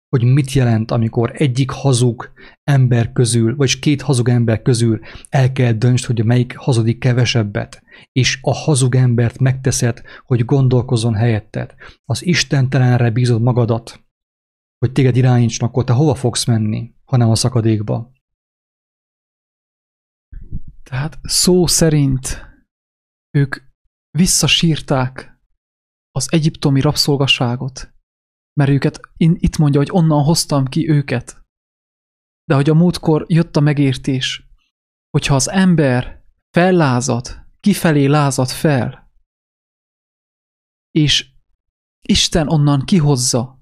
hogy mit jelent, amikor egyik hazug ember közül, vagy két hazug ember közül el kell döntsd, hogy melyik hazudik kevesebbet, és a hazug embert megteszed, hogy gondolkozzon helyetted. Az istentelenre bízod magadat, hogy téged irányítsnak, akkor te hova fogsz menni, hanem a szakadékba. Tehát szó szerint ők, visszasírták az egyiptomi rabszolgaságot, mert őket, itt mondja, hogy onnan hoztam ki őket. De hogy a múltkor jött a megértés, hogyha az ember fellázad, kifelé lázad fel, és Isten onnan kihozza,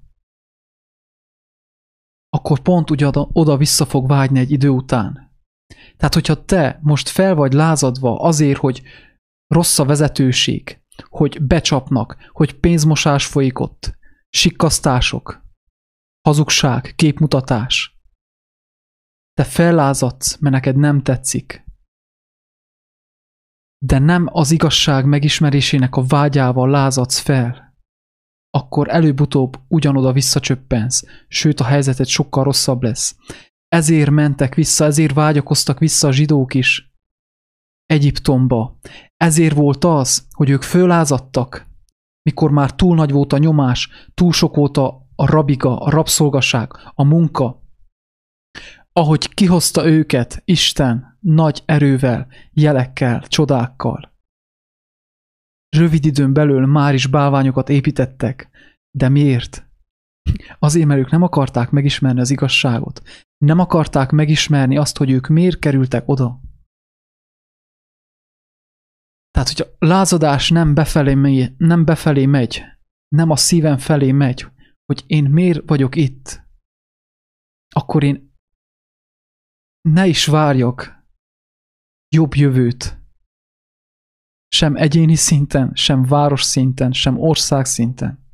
akkor pont ugye oda vissza fog vágyni egy idő után. Tehát, hogyha te most fel vagy lázadva azért, hogy rossz a vezetőség, hogy becsapnak, hogy pénzmosás folyik ott, sikkasztások, hazugság, képmutatás. Te fellázadsz, mert neked nem tetszik. De nem az igazság megismerésének a vágyával lázadsz fel. Akkor előbb-utóbb ugyanoda visszacsöppensz, sőt a helyzeted sokkal rosszabb lesz. Ezért mentek vissza, ezért vágyakoztak vissza a zsidók is Egyiptomba. Ezért volt az, hogy ők fölázadtak, mikor már túl nagy volt a nyomás, túl sok volt a, a rabiga, a rabszolgaság, a munka. Ahogy kihozta őket Isten nagy erővel, jelekkel, csodákkal. Rövid időn belül már is bálványokat építettek. De miért? Azért, mert ők nem akarták megismerni az igazságot. Nem akarták megismerni azt, hogy ők miért kerültek oda. Tehát, hogy a lázadás nem befelé, megy, nem befelé megy, nem a szívem felé megy, hogy én miért vagyok itt, akkor én ne is várjak jobb jövőt. Sem egyéni szinten, sem város szinten, sem ország szinten.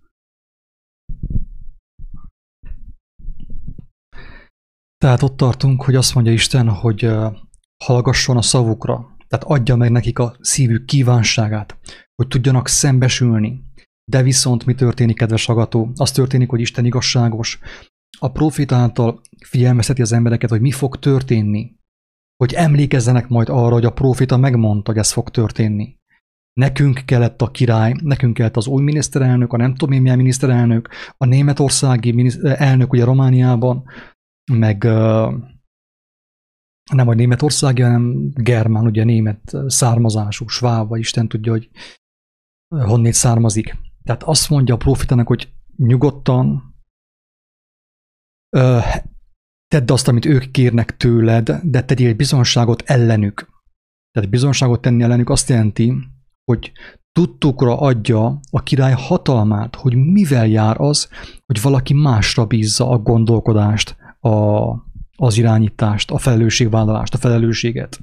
Tehát ott tartunk, hogy azt mondja Isten, hogy hallgasson a szavukra, tehát adja meg nekik a szívük kívánságát, hogy tudjanak szembesülni. De viszont mi történik, kedves agató? Az történik, hogy Isten igazságos. A profit által figyelmezteti az embereket, hogy mi fog történni. Hogy emlékezzenek majd arra, hogy a profita megmondta, hogy ez fog történni. Nekünk kellett a király, nekünk kellett az új miniszterelnök, a nem tudom én milyen miniszterelnök, a németországi elnök ugye Romániában, meg nem vagy németországi, hanem germán, ugye német származású, sváb, vagy Isten tudja, hogy honnét származik. Tehát azt mondja a profitának, hogy nyugodtan tedd azt, amit ők kérnek tőled, de tegyél egy bizonságot ellenük. Tehát bizonságot tenni ellenük azt jelenti, hogy tudtukra adja a király hatalmát, hogy mivel jár az, hogy valaki másra bízza a gondolkodást, a, az irányítást, a felelősségvállalást, a felelősséget.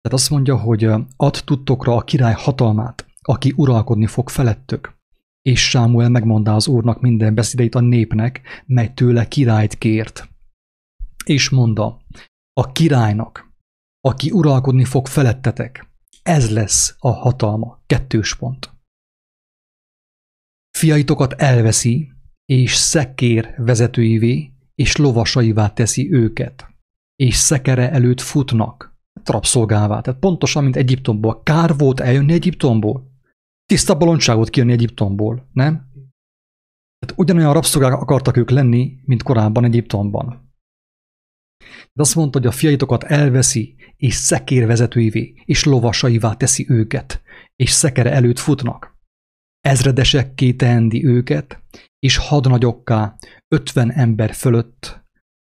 Tehát azt mondja, hogy ad tudtokra a király hatalmát, aki uralkodni fog felettök. És Sámuel megmondá az úrnak minden beszédeit a népnek, mely tőle királyt kért. És mondta, a királynak, aki uralkodni fog felettetek, ez lesz a hatalma. Kettős pont. Fiaitokat elveszi, és szekér vezetőivé, és lovasaivá teszi őket, és szekere előtt futnak, trapszolgává. Tehát pontosan, mint Egyiptomból. Kár volt eljönni Egyiptomból. Tiszta bolondságot kijönni Egyiptomból, nem? Tehát ugyanolyan rabszolgák akartak ők lenni, mint korábban Egyiptomban. De azt mondta, hogy a fiaitokat elveszi, és szekérvezetőivé, és lovasaivá teszi őket, és szekere előtt futnak. Ezredesekké tehendi őket, és hadnagyokká, ötven ember fölött,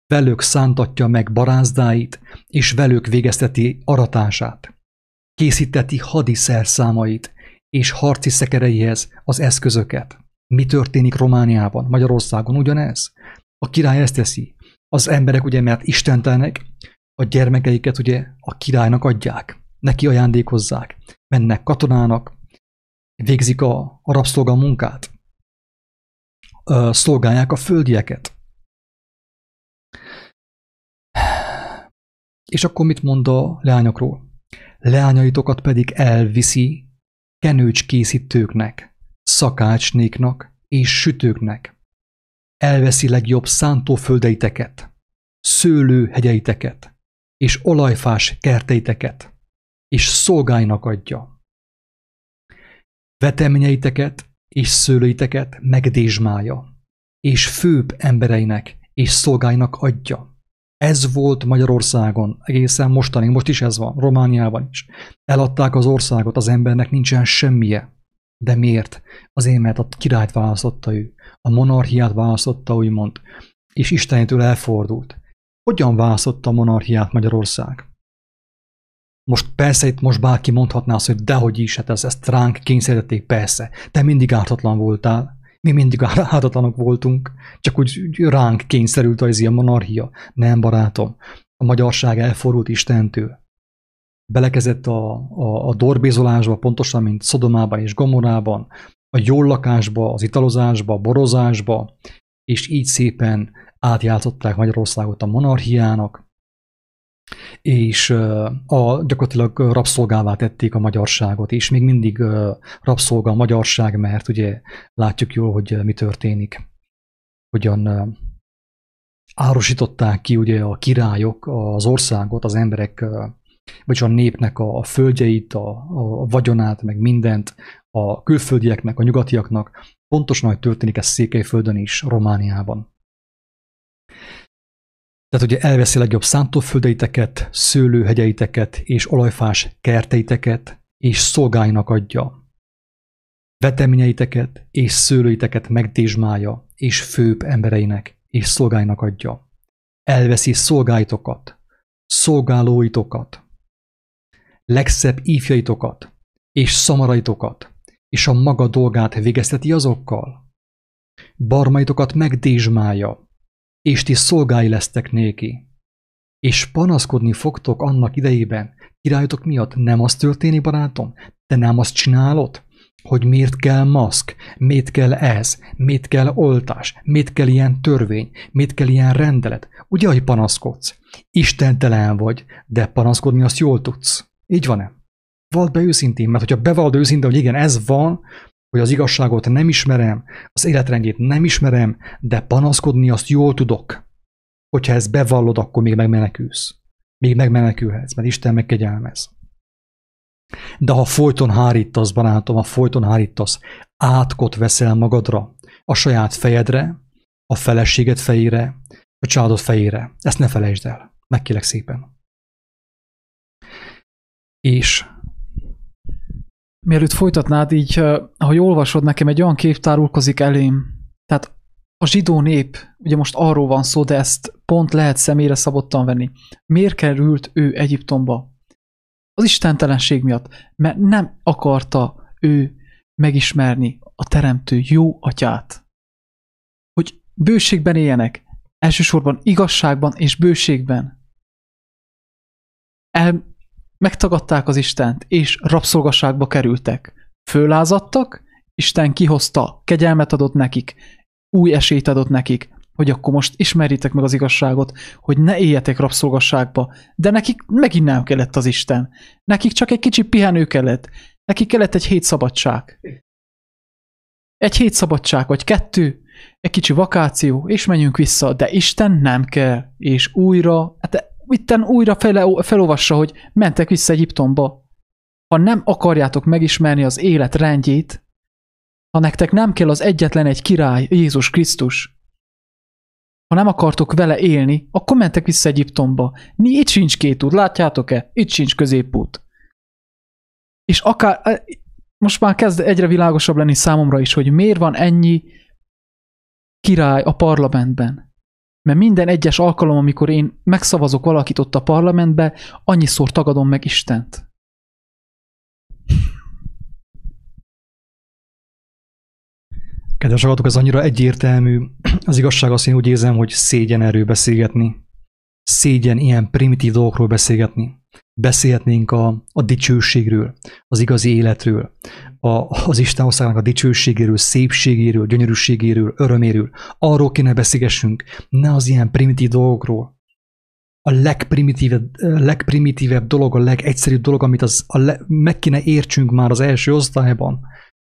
velük szántatja meg barázdáit, és velük végezteti aratását. Készíteti hadi szerszámait, és harci szekereihez az eszközöket. Mi történik Romániában, Magyarországon ugyanez? A király ezt teszi. Az emberek ugye, mert istentelenek, a gyermekeiket ugye a királynak adják, neki ajándékozzák, mennek katonának, végzik a, a rabszolga munkát, szolgálják a földieket. És akkor mit mond a leányokról? Leányaitokat pedig elviszi kenőcskészítőknek, szakácsnéknak és sütőknek. Elveszi legjobb szántóföldeiteket, szőlőhegyeiteket és olajfás kerteiteket, és szolgáinak adja. Veteményeiteket és megdésmálja, és főbb embereinek és szolgáinak adja. Ez volt Magyarországon egészen mostanig, most is ez van, Romániában is. Eladták az országot, az embernek nincsen semmije. De miért? Azért, mert a királyt választotta ő. A monarchiát választotta, úgymond. És Istenétől elfordult. Hogyan választotta a monarchiát Magyarország? Most persze itt most bárki mondhatná azt, hogy dehogy is, hát ez, ezt ránk kényszerítették, persze. Te mindig ártatlan voltál. Mi mindig ártatlanok voltunk, csak úgy ránk kényszerült az ilyen monarchia. Nem, barátom. A magyarság elfordult Istentől. Belekezett a, a, a dorbézolásba, pontosan, mint Szodomában és Gomorában, a jól lakásba, az italozásba, a borozásba, és így szépen átjátszották Magyarországot a monarchiának, és a, gyakorlatilag rabszolgává tették a magyarságot, és még mindig rabszolga a magyarság, mert ugye látjuk jól, hogy mi történik. Hogyan árusították ki ugye a királyok az országot, az emberek, vagy a népnek a, a földjeit, a, a vagyonát, meg mindent a külföldieknek, a nyugatiaknak. Pontosan, hogy történik ez Székelyföldön is, Romániában. Tehát ugye elveszi legjobb szántóföldeiteket, szőlőhegyeiteket és olajfás kerteiteket, és szolgáinak adja. Veteményeiteket és szőlőiteket megdésmálja, és főbb embereinek és szolgáinak adja. Elveszi szolgáitokat, szolgálóitokat, legszebb ifjaitokat, és szamaraitokat, és a maga dolgát végezteti azokkal. Barmaitokat megdésmálja, és ti szolgái lesztek néki. És panaszkodni fogtok annak idejében, királyotok miatt nem az történik, barátom? Te nem azt csinálod? Hogy miért kell maszk, miért kell ez, miért kell oltás, miért kell ilyen törvény, miért kell ilyen rendelet. Ugye, hogy panaszkodsz? Istentelen vagy, de panaszkodni azt jól tudsz. Így van-e? Vald be őszintén, mert hogyha bevallod őszintén, hogy igen, ez van, hogy az igazságot nem ismerem, az életrendjét nem ismerem, de panaszkodni azt jól tudok. Hogyha ezt bevallod, akkor még megmenekülsz. Még megmenekülhetsz, mert Isten megkegyelmez. De ha folyton hárítasz, barátom, ha folyton hárítasz, átkot veszel magadra, a saját fejedre, a feleséged fejére, a családod fejére. Ezt ne felejtsd el. Megkélek szépen. És mielőtt folytatnád, így, ahogy olvasod, nekem egy olyan kép tárulkozik elém. Tehát a zsidó nép, ugye most arról van szó, de ezt pont lehet személyre szabottan venni. Miért került ő Egyiptomba? Az istentelenség miatt, mert nem akarta ő megismerni a teremtő jó atyát. Hogy bőségben éljenek, elsősorban igazságban és bőségben. El, megtagadták az Istent, és rabszolgaságba kerültek. Fölázadtak, Isten kihozta, kegyelmet adott nekik, új esélyt adott nekik, hogy akkor most ismerjétek meg az igazságot, hogy ne éljetek rabszolgasságba, de nekik megint nem kellett az Isten. Nekik csak egy kicsi pihenő kellett. Nekik kellett egy hét szabadság. Egy hét szabadság, vagy kettő, egy kicsi vakáció, és menjünk vissza, de Isten nem kell, és újra, hát itten újra fel, felolvassa, hogy mentek vissza Egyiptomba. Ha nem akarjátok megismerni az élet rendjét, ha nektek nem kell az egyetlen egy király, Jézus Krisztus, ha nem akartok vele élni, akkor mentek vissza Egyiptomba. Mi itt sincs két út, látjátok-e? Itt sincs középút. És akár, e, most már kezd egyre világosabb lenni számomra is, hogy miért van ennyi király a parlamentben. Mert minden egyes alkalom, amikor én megszavazok valakit ott a parlamentbe, annyiszor tagadom meg Istent. Kedves hallgatók, ez annyira egyértelmű. Az igazság azt én úgy érzem, hogy szégyen erről beszélgetni. Szégyen ilyen primitív dolgokról beszélgetni beszélhetnénk a, a dicsőségről, az igazi életről, a, az Isten országnak a dicsőségéről, szépségéről, gyönyörűségéről, öröméről. Arról kéne beszélgessünk, ne az ilyen primitív dolgokról. A legprimitívebb, legprimitívebb dolog, a legegyszerűbb dolog, amit az, a le, meg kéne értsünk már az első osztályban,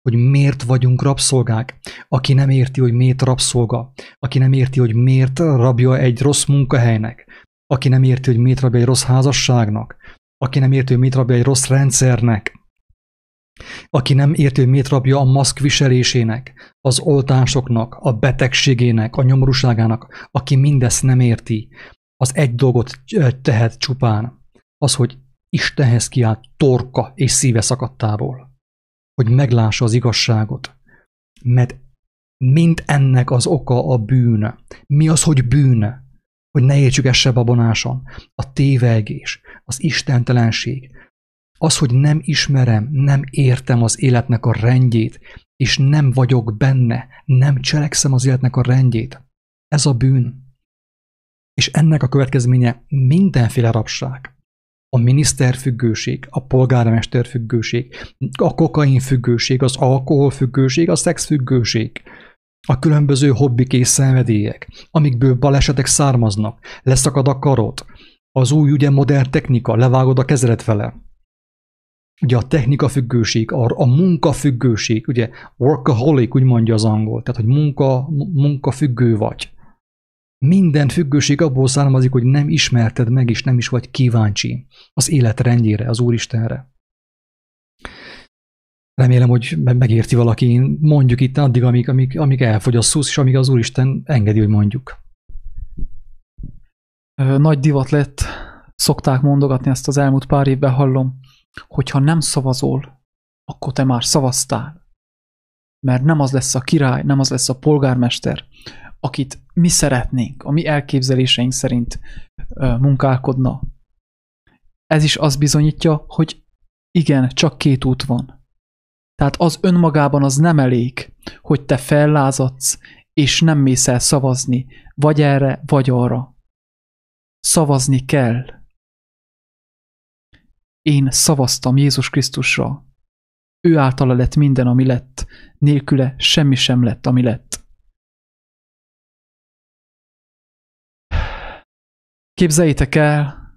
hogy miért vagyunk rabszolgák. Aki nem érti, hogy miért rabszolga, aki nem érti, hogy miért rabja egy rossz munkahelynek, aki nem érti, hogy miért rabja egy rossz házasságnak, aki nem érti, hogy miért rabja egy rossz rendszernek, aki nem érti, hogy miért rabja a maszk viselésének, az oltásoknak, a betegségének, a nyomorúságának, aki mindezt nem érti, az egy dolgot tehet csupán, az, hogy Istenhez kiállt torka és szíve szakadtából, hogy meglássa az igazságot, mert mind ennek az oka a bűn. Mi az, hogy bűn? Hogy ne értsük ezt se babonáson. A tévegés, az istentelenség, az, hogy nem ismerem, nem értem az életnek a rendjét, és nem vagyok benne, nem cselekszem az életnek a rendjét. Ez a bűn. És ennek a következménye mindenféle rabság. A miniszterfüggőség, a polgármesterfüggőség, a kokainfüggőség, az alkoholfüggőség, a szexfüggőség, a különböző hobbik és szenvedélyek, amikből balesetek származnak, leszakad a karot, az új ugye modern technika, levágod a kezelet vele. Ugye a technika függőség, a, a munka függőség, ugye workaholic, úgy mondja az angol, tehát hogy munka, munka függő vagy. Minden függőség abból származik, hogy nem ismerted meg, és nem is vagy kíváncsi az élet rendjére, az Úristenre. Remélem, hogy megérti valaki, mondjuk itt addig, amíg, amíg, amíg elfogy a szusz, és amíg az Úristen engedi, hogy mondjuk. Nagy divat lett, szokták mondogatni ezt az elmúlt pár évben hallom, hogyha nem szavazol, akkor te már szavaztál. Mert nem az lesz a király, nem az lesz a polgármester, akit mi szeretnénk, a mi elképzeléseink szerint munkálkodna. Ez is azt bizonyítja, hogy igen, csak két út van. Tehát az önmagában az nem elég, hogy te fellázadsz, és nem mész el szavazni, vagy erre, vagy arra. Szavazni kell. Én szavaztam Jézus Krisztusra. Ő általa lett minden, ami lett. Nélküle semmi sem lett, ami lett. Képzeljétek el,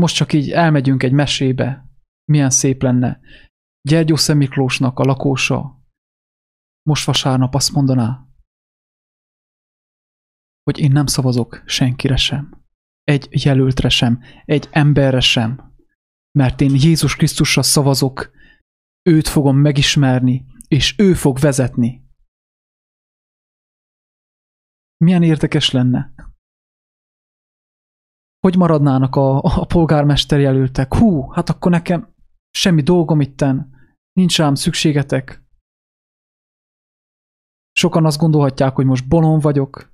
most csak így elmegyünk egy mesébe. Milyen szép lenne. Gyergyó Miklósnak a lakósa most vasárnap azt mondaná, hogy én nem szavazok senkire sem, egy jelöltre sem, egy emberre sem, mert én Jézus Krisztusra szavazok, őt fogom megismerni, és ő fog vezetni. Milyen érdekes lenne. Hogy maradnának a, a polgármester jelöltek? Hú, hát akkor nekem semmi dolgom itten, Nincs rám szükségetek. Sokan azt gondolhatják, hogy most bolond vagyok,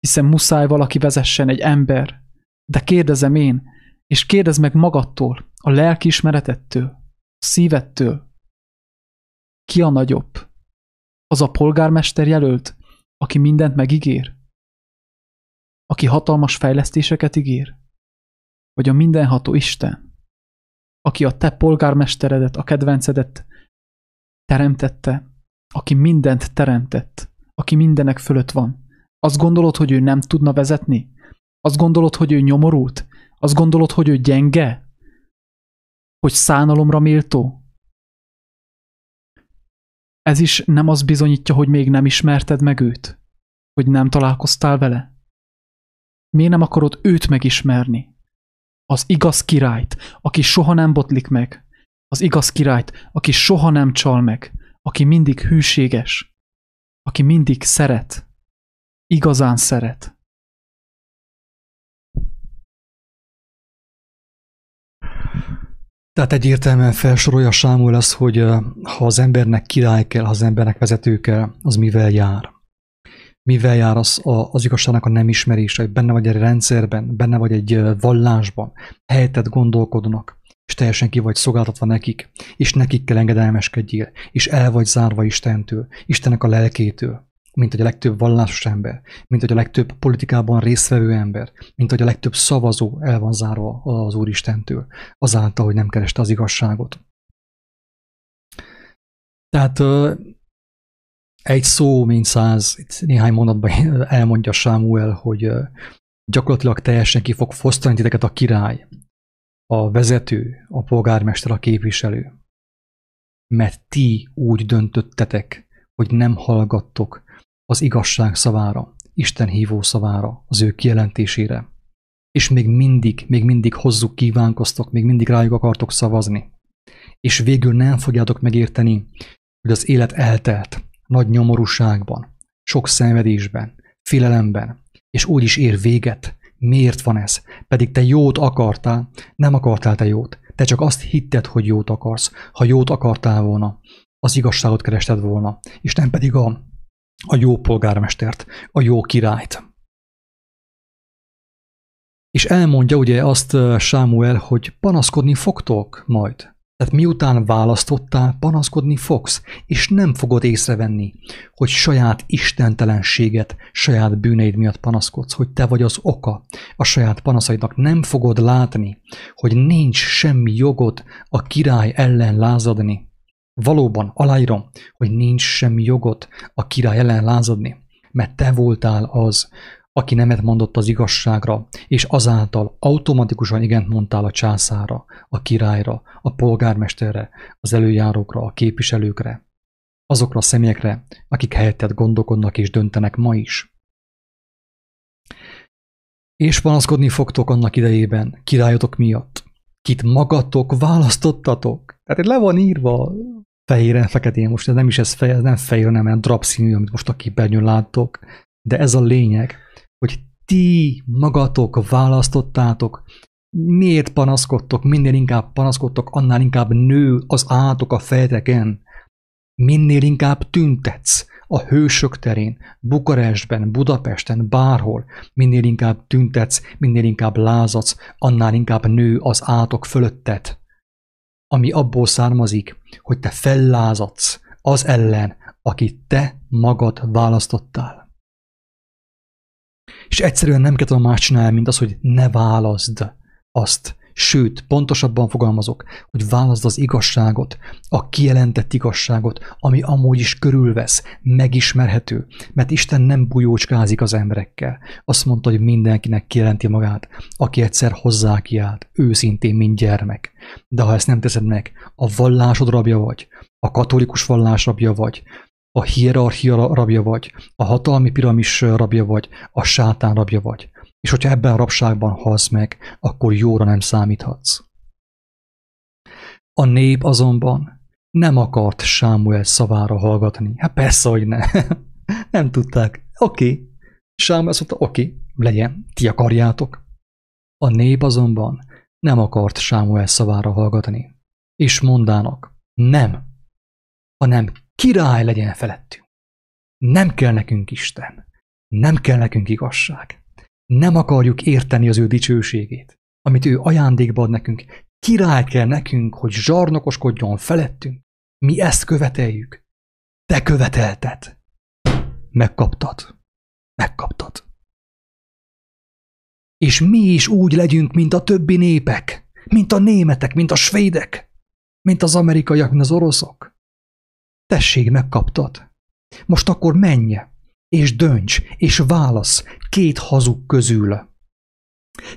hiszen muszáj valaki vezessen egy ember. De kérdezem én, és kérdez meg magadtól, a lelkiismeretettől, a szívettől. Ki a nagyobb? Az a polgármester jelölt, aki mindent megígér? Aki hatalmas fejlesztéseket ígér? Vagy a mindenható Isten? aki a te polgármesteredet, a kedvencedet teremtette, aki mindent teremtett, aki mindenek fölött van. Azt gondolod, hogy ő nem tudna vezetni? Azt gondolod, hogy ő nyomorult? Azt gondolod, hogy ő gyenge? Hogy szánalomra méltó? Ez is nem az bizonyítja, hogy még nem ismerted meg őt? Hogy nem találkoztál vele? Miért nem akarod őt megismerni? az igaz királyt, aki soha nem botlik meg, az igaz királyt, aki soha nem csal meg, aki mindig hűséges, aki mindig szeret, igazán szeret. Tehát egyértelműen felsorolja Sámuel azt, hogy ha az embernek király kell, ha az embernek vezető kell, az mivel jár mivel jár az, az igazságnak a nem ismerése, hogy benne vagy egy rendszerben, benne vagy egy vallásban, helyettet gondolkodnak, és teljesen ki vagy szolgáltatva nekik, és nekik kell engedelmeskedjél, és el vagy zárva Istentől, Istennek a lelkétől, mint hogy a legtöbb vallásos ember, mint hogy a legtöbb politikában résztvevő ember, mint hogy a legtöbb szavazó el van zárva az Úristentől, azáltal, hogy nem kereste az igazságot. Tehát egy szó, mint száz, itt néhány mondatban elmondja Sámuel, hogy gyakorlatilag teljesen ki fog fosztani titeket a király, a vezető, a polgármester, a képviselő. Mert ti úgy döntöttetek, hogy nem hallgattok az igazság szavára, Isten hívó szavára, az ő kijelentésére. És még mindig, még mindig hozzuk kívánkoztok, még mindig rájuk akartok szavazni. És végül nem fogjátok megérteni, hogy az élet eltelt, nagy nyomorúságban, sok szenvedésben, félelemben, és úgy is ér véget, Miért van ez? Pedig te jót akartál, nem akartál te jót. Te csak azt hitted, hogy jót akarsz. Ha jót akartál volna, az igazságot kerested volna, és nem pedig a, a jó polgármestert, a jó királyt. És elmondja ugye azt Sámuel, hogy panaszkodni fogtok majd. Tehát miután választottál, panaszkodni fogsz, és nem fogod észrevenni, hogy saját istentelenséget, saját bűneid miatt panaszkodsz, hogy te vagy az oka a saját panaszaidnak. Nem fogod látni, hogy nincs semmi jogod a király ellen lázadni. Valóban aláírom, hogy nincs semmi jogod a király ellen lázadni, mert te voltál az, aki nemet mondott az igazságra, és azáltal automatikusan igent mondtál a császára, a királyra, a polgármesterre, az előjárókra, a képviselőkre, azokra a személyekre, akik helyetted gondolkodnak és döntenek ma is. És panaszkodni fogtok annak idejében, királyotok miatt, kit magatok választottatok. Tehát le van írva fehéren, feketén, most ez nem is ez, fej, ez nem fehér, hanem egy drapszínű, amit most a képernyőn láttok, de ez a lényeg, hogy ti magatok választottátok, miért panaszkodtok, minél inkább panaszkodtok, annál inkább nő az átok a fejeteken. Minél inkább tüntetsz a hősök terén, Bukarestben, Budapesten, bárhol, minél inkább tüntetsz, minél inkább lázadsz, annál inkább nő az átok fölötted. Ami abból származik, hogy te fellázadsz az ellen, akit te magad választottál. És egyszerűen nem kell más csinálni, mint az, hogy ne válaszd azt. Sőt, pontosabban fogalmazok, hogy válaszd az igazságot, a kijelentett igazságot, ami amúgy is körülvesz, megismerhető, mert Isten nem bujócskázik az emberekkel. Azt mondta, hogy mindenkinek kijelenti magát, aki egyszer hozzá kiált, őszintén, mint gyermek. De ha ezt nem teszed meg, a vallásod rabja vagy, a katolikus vallás rabja vagy, a hierarchia rabja vagy, a hatalmi piramis rabja vagy, a sátán rabja vagy. És hogyha ebben a rabságban halsz meg, akkor jóra nem számíthatsz. A nép azonban nem akart Sámuel szavára hallgatni. Hát persze, hogy ne. nem tudták. Oké. Okay. Sámuel azt mondta, oké, okay, legyen, ti akarjátok. A nép azonban nem akart Sámuel szavára hallgatni. És mondának, nem, hanem király legyen felettünk. Nem kell nekünk Isten. Nem kell nekünk igazság. Nem akarjuk érteni az ő dicsőségét, amit ő ajándékba ad nekünk. Király kell nekünk, hogy zsarnokoskodjon felettünk. Mi ezt követeljük. Te követelted. Megkaptad. Megkaptad. És mi is úgy legyünk, mint a többi népek, mint a németek, mint a svédek, mint az amerikaiak, mint az oroszok. Tessék, megkaptad. Most akkor menj, és dönts, és válasz két hazug közül.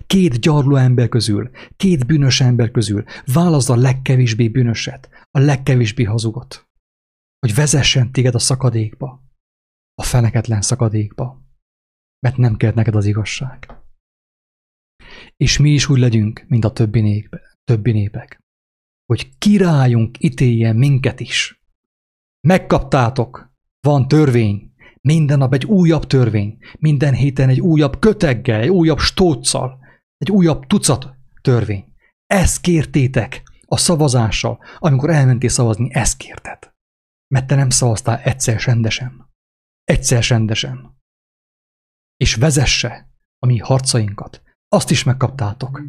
Két gyarló ember közül, két bűnös ember közül, válaszd a legkevésbé bűnöset, a legkevésbé hazugot, hogy vezessen téged a szakadékba, a feneketlen szakadékba, mert nem kell neked az igazság. És mi is úgy legyünk, mint a többi, nép, többi népek, hogy királyunk ítéljen minket is, Megkaptátok. Van törvény. Minden nap egy újabb törvény. Minden héten egy újabb köteggel, egy újabb stóccal, egy újabb tucat törvény. Ezt kértétek a szavazással, amikor elmentél szavazni, ezt kérted. Mert te nem szavaztál egyszer rendesen. Egyszer rendesen. És vezesse a mi harcainkat. Azt is megkaptátok.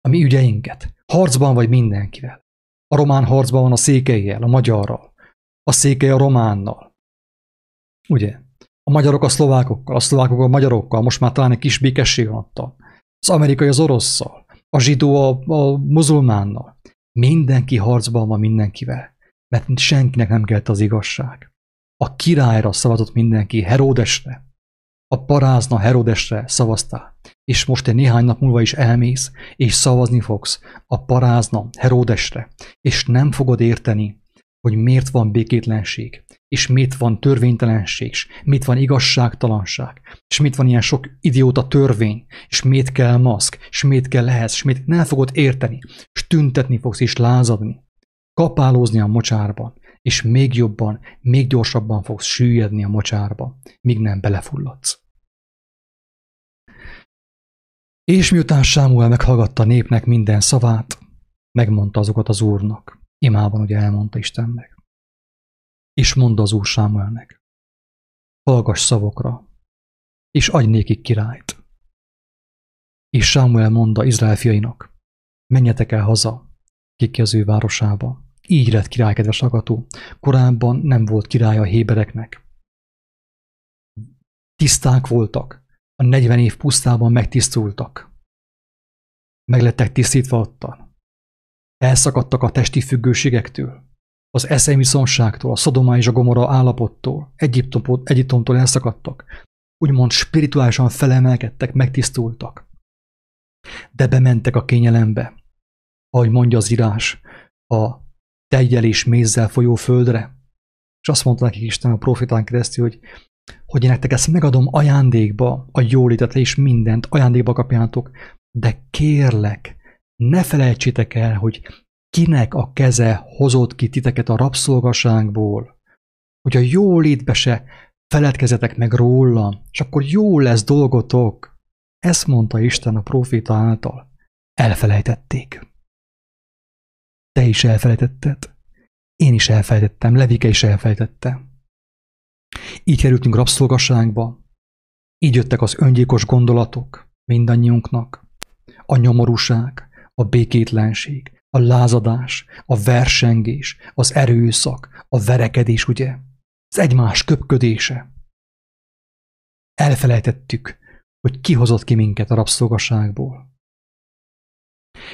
A mi ügyeinket. Harcban vagy mindenkivel. A román harcban van a székelyjel, a magyarral a székely a románnal. Ugye? A magyarok a szlovákokkal, a szlovákok a magyarokkal, most már talán egy kis békesség adta. Az amerikai az orosszal, a zsidó a, a muzulmánnal. Mindenki harcban van mindenkivel, mert senkinek nem kellett az igazság. A királyra szavazott mindenki, Heródesre. A parázna Heródesre szavaztál, és most egy néhány nap múlva is elmész, és szavazni fogsz a parázna Heródesre, és nem fogod érteni, hogy miért van békétlenség, és mit van törvénytelenség, és mit van igazságtalanság, és mit van ilyen sok idióta törvény, és mit kell maszk, és mit kell ehhez, és mit nem fogod érteni, és tüntetni fogsz, és lázadni, kapálózni a mocsárban, és még jobban, még gyorsabban fogsz süllyedni a mocsárba, míg nem belefulladsz. És miután Sámuel meghallgatta népnek minden szavát, megmondta azokat az úrnak. Imában ugye elmondta Istennek. És mondta az úr Sámuelnek. Hallgass szavokra, és adj nékik királyt. És Sámuel mondta Izrael fiainak, menjetek el haza, kiki az ő városába. Így lett király, kedves agató. Korábban nem volt király a hébereknek. Tiszták voltak, a 40 év pusztában megtisztultak. Meg lettek tisztítva ottan. Elszakadtak a testi függőségektől, az eszemiszonságtól, a Szodoma és a Gomora állapottól, Egyiptomtól elszakadtak, úgymond spirituálisan felemelkedtek, megtisztultak. De bementek a kényelembe, ahogy mondja az írás, a tejjel és mézzel folyó földre. És azt mondta nekik Isten a profitán keresztül, hogy hogy én nektek ezt megadom ajándékba, a jólétet és mindent ajándékba kapjátok, de kérlek, ne felejtsétek el, hogy kinek a keze hozott ki titeket a rabszolgaságból, hogy a jólétbe se feledkezetek meg róla, és akkor jó lesz dolgotok. Ezt mondta Isten a proféta által. Elfelejtették. Te is elfelejtetted. Én is elfelejtettem, Levike is elfelejtette. Így kerültünk rabszolgaságba, így jöttek az öngyilkos gondolatok mindannyiunknak, a nyomorúság, a békétlenség, a lázadás, a versengés, az erőszak, a verekedés, ugye? Az egymás köpködése. Elfelejtettük, hogy ki hozott ki minket a rabszolgaságból.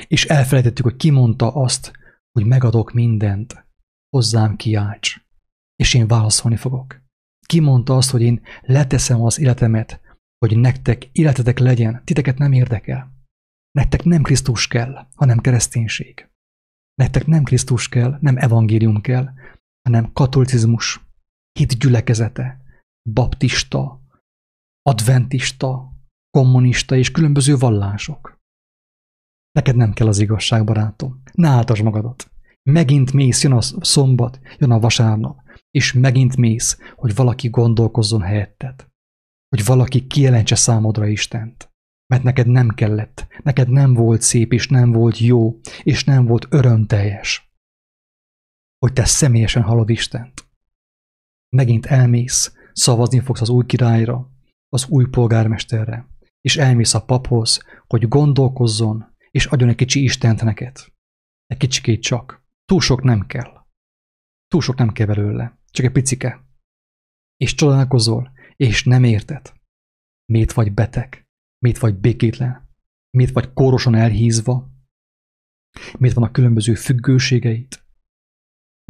És elfelejtettük, hogy ki mondta azt, hogy megadok mindent, hozzám kiálts, és én válaszolni fogok kimondta azt, hogy én leteszem az életemet, hogy nektek életetek legyen, titeket nem érdekel. Nektek nem Krisztus kell, hanem kereszténység. Nektek nem Krisztus kell, nem evangélium kell, hanem katolicizmus, hit gyülekezete, baptista, adventista, kommunista és különböző vallások. Neked nem kell az igazság, barátom. Ne áltasd magadat. Megint mész, jön a szombat, jön a vasárnap és megint mész, hogy valaki gondolkozzon helyetted. Hogy valaki kijelentse számodra Istent. Mert neked nem kellett, neked nem volt szép, és nem volt jó, és nem volt örömteljes. Hogy te személyesen halod Istent. Megint elmész, szavazni fogsz az új királyra, az új polgármesterre, és elmész a paphoz, hogy gondolkozzon, és adjon egy kicsi Istent neked. Egy kicsikét csak. Túl sok nem kell. Túl sok nem kell belőle. Csak egy picike. És csodálkozol, és nem érted. Miért vagy beteg? Miért vagy békétlen? Miért vagy kórosan elhízva? Miért vannak különböző függőségeid?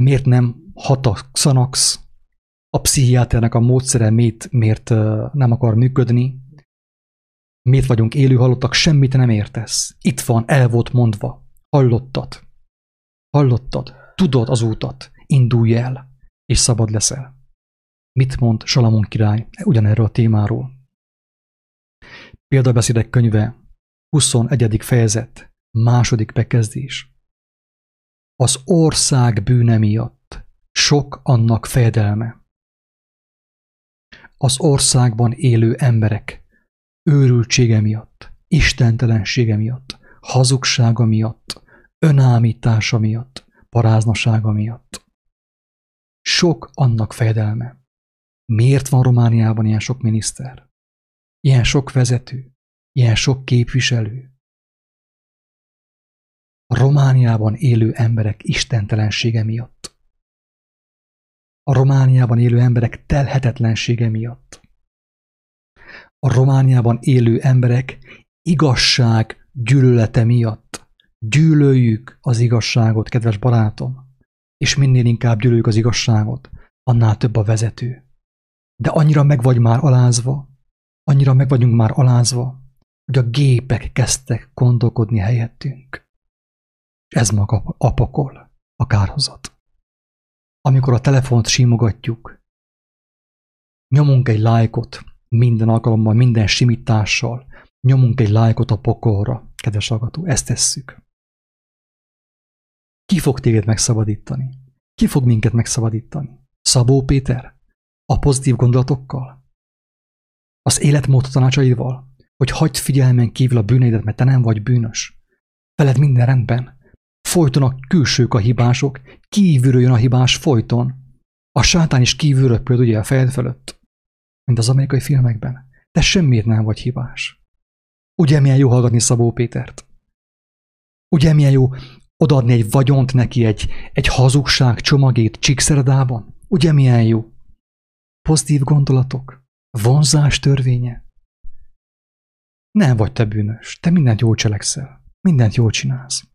Miért nem hatakszanax? A pszichiáternek a módszere miért, miért nem akar működni? Miért vagyunk élő halottak, semmit nem értesz. Itt van, el volt mondva. Hallottad. Hallottad. Tudod az útat. Indulj el és szabad leszel. Mit mond Salamon király ugyanerről a témáról? Példabeszédek könyve, 21. fejezet, második bekezdés. Az ország bűne miatt sok annak fejedelme. Az országban élő emberek őrültsége miatt, istentelensége miatt, hazugsága miatt, önámítása miatt, paráznasága miatt. Sok annak fejedelme. Miért van Romániában ilyen sok miniszter? Ilyen sok vezető? Ilyen sok képviselő? A Romániában élő emberek istentelensége miatt. A Romániában élő emberek telhetetlensége miatt. A Romániában élő emberek igazság gyűlölete miatt. Gyűlöljük az igazságot, kedves barátom és minél inkább gyűlöljük az igazságot, annál több a vezető. De annyira meg vagy már alázva, annyira meg vagyunk már alázva, hogy a gépek kezdtek gondolkodni helyettünk. És ez maga a pokol, a kárhozat. Amikor a telefont simogatjuk, nyomunk egy lájkot minden alkalommal, minden simítással, nyomunk egy lájkot a pokolra, kedves hallgató, ezt tesszük. Ki fog téged megszabadítani? Ki fog minket megszabadítani? Szabó Péter? A pozitív gondolatokkal? Az életmód tanácsaival? hogy hagyd figyelmen kívül a bűneidet, mert te nem vagy bűnös. Veled minden rendben. Folyton a külsők a hibások, kívülről jön a hibás folyton. A sátán is kívülről például ugye a fejed fölött, mint az amerikai filmekben. Te semmiért nem vagy hibás. Ugye milyen jó hallgatni Szabó Pétert? Ugye milyen jó odaadni egy vagyont neki, egy, egy hazugság csomagét csíkszeredában? Ugye milyen jó? Pozitív gondolatok? Vonzás törvénye? Nem vagy te bűnös, te mindent jól cselekszel, mindent jól csinálsz.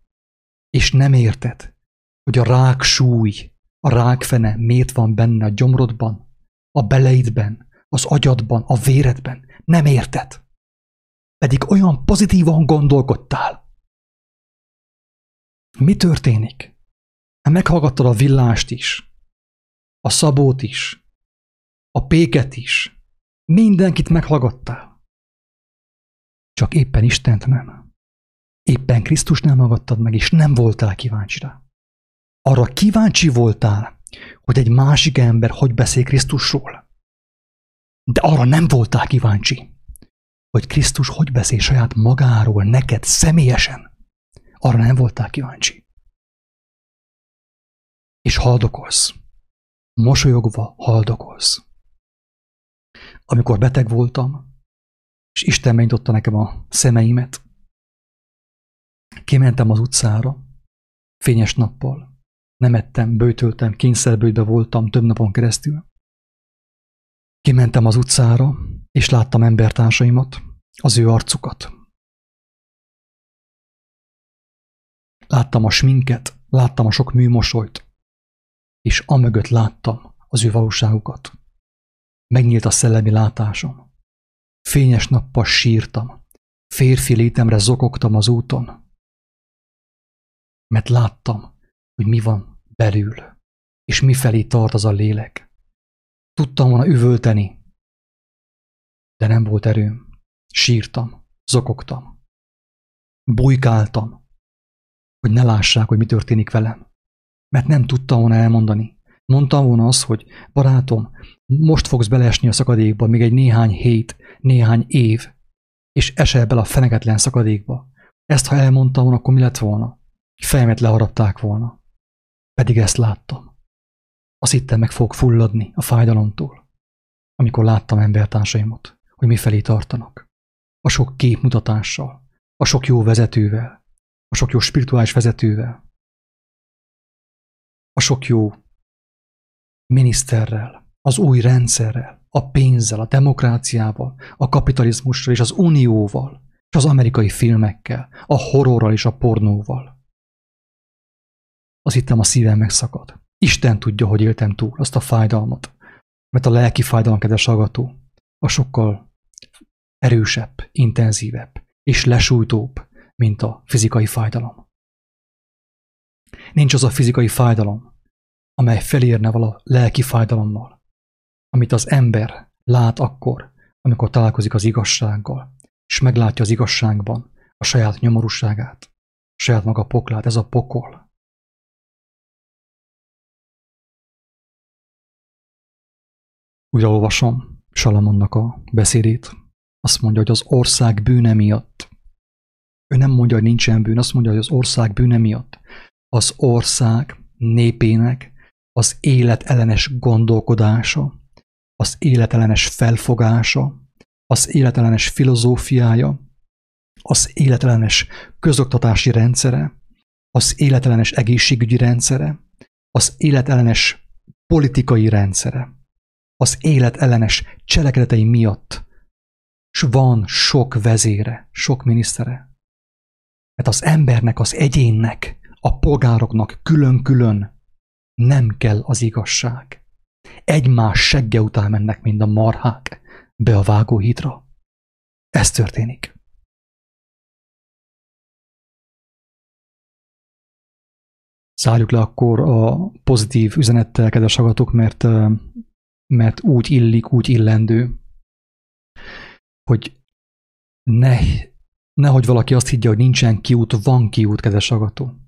És nem érted, hogy a rák súly, a rákfene miért van benne a gyomrodban, a beleidben, az agyadban, a véredben. Nem érted. Pedig olyan pozitívan gondolkodtál. Mi történik? Hát meghallgattad a villást is, a szabót is, a péket is. Mindenkit meghallgattál. Csak éppen Istent nem. Éppen Krisztus nem hallgattad meg, és nem voltál kíváncsi rá. Arra kíváncsi voltál, hogy egy másik ember hogy beszél Krisztusról. De arra nem voltál kíváncsi, hogy Krisztus hogy beszél saját magáról neked személyesen. Arra nem voltál kíváncsi. És haldokolsz. Mosolyogva haldokolsz. Amikor beteg voltam, és Isten megnyitotta nekem a szemeimet, kimentem az utcára, fényes nappal, nem ettem, bőtöltem, kényszerbőjbe voltam több napon keresztül. Kimentem az utcára, és láttam embertársaimat, az ő arcukat. Láttam a sminket, láttam a sok műmosolyt, és amögött láttam az ő valóságukat. Megnyílt a szellemi látásom. Fényes nappal sírtam, férfi létemre zokogtam az úton, mert láttam, hogy mi van belül, és mi felé tart az a lélek. Tudtam volna üvölteni, de nem volt erőm. Sírtam, zokogtam. Bujkáltam, hogy ne lássák, hogy mi történik velem. Mert nem tudtam volna elmondani. Mondtam volna azt, hogy barátom, most fogsz beleesni a szakadékba, még egy néhány hét, néhány év, és esel bele a feneketlen szakadékba. Ezt ha elmondtam volna, akkor mi lett volna? Fejemet leharapták volna. Pedig ezt láttam. Azt hittem meg fog fulladni a fájdalomtól, amikor láttam embertársaimat, hogy mifelé tartanak. A sok képmutatással, a sok jó vezetővel, a sok jó spirituális vezetővel, a sok jó miniszterrel, az új rendszerrel, a pénzzel, a demokráciával, a kapitalizmussal és az unióval, és az amerikai filmekkel, a horrorral és a pornóval az hittem a szívem megszakad. Isten tudja, hogy éltem túl azt a fájdalmat. Mert a lelki fájdalom, kedves hallgató, a sokkal erősebb, intenzívebb és lesújtóbb, mint a fizikai fájdalom. Nincs az a fizikai fájdalom, amely felérne vala lelki fájdalommal, amit az ember lát akkor, amikor találkozik az igazsággal, és meglátja az igazságban a saját nyomorúságát, a saját maga poklát, ez a pokol. Újraolvasom Salamonnak a beszédét. Azt mondja, hogy az ország bűne miatt. Ő nem mondja, hogy nincsen bűn, azt mondja, hogy az ország bűne miatt. Az ország népének az életellenes gondolkodása, az életellenes felfogása, az életellenes filozófiája, az életellenes közoktatási rendszere, az életellenes egészségügyi rendszere, az életellenes politikai rendszere az élet ellenes cselekedetei miatt. S van sok vezére, sok minisztere. Mert az embernek, az egyénnek, a polgároknak külön-külön nem kell az igazság. Egymás segge után mennek, mint a marhák, be a vágóhídra. Ez történik. Zárjuk le akkor a pozitív üzenettel, kedves hallgatók, mert mert úgy illik, úgy illendő, hogy ne, nehogy valaki azt higgye, hogy nincsen kiút, van kiút, kedves agató.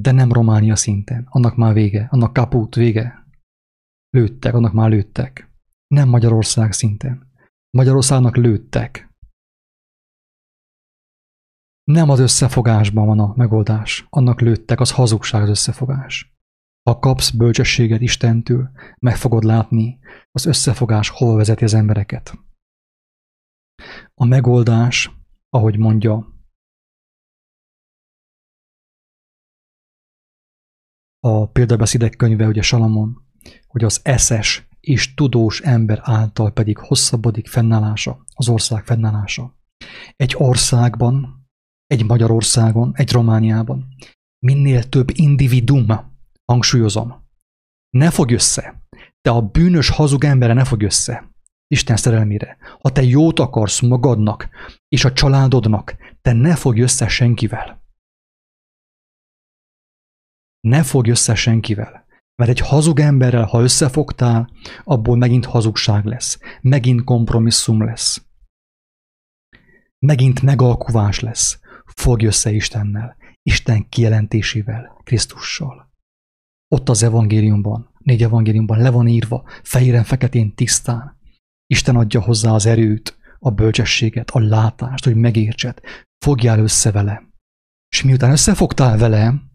De nem Románia szinten. Annak már vége. Annak kaput, vége. Lőttek, annak már lőttek. Nem Magyarország szinten. Magyarországnak lőttek. Nem az összefogásban van a megoldás. Annak lőttek, az hazugság az összefogás. Ha kapsz bölcsességet Istentől, meg fogod látni, az összefogás hova vezeti az embereket. A megoldás, ahogy mondja a példabeszédek könyve, ugye Salamon, hogy az eszes és tudós ember által pedig hosszabbodik fennállása, az ország fennállása. Egy országban, egy Magyarországon, egy Romániában minél több individum, hangsúlyozom, ne fog össze. Te a bűnös, hazug embere ne fog össze. Isten szerelmére. Ha te jót akarsz magadnak és a családodnak, te ne fogj össze senkivel. Ne fogj össze senkivel. Mert egy hazug emberrel, ha összefogtál, abból megint hazugság lesz. Megint kompromisszum lesz. Megint megalkuvás lesz. Fogj össze Istennel. Isten kijelentésével, Krisztussal. Ott az evangéliumban, négy evangéliumban le van írva, fehéren, feketén, tisztán. Isten adja hozzá az erőt, a bölcsességet, a látást, hogy megértsed. Fogjál össze vele. És miután összefogtál vele,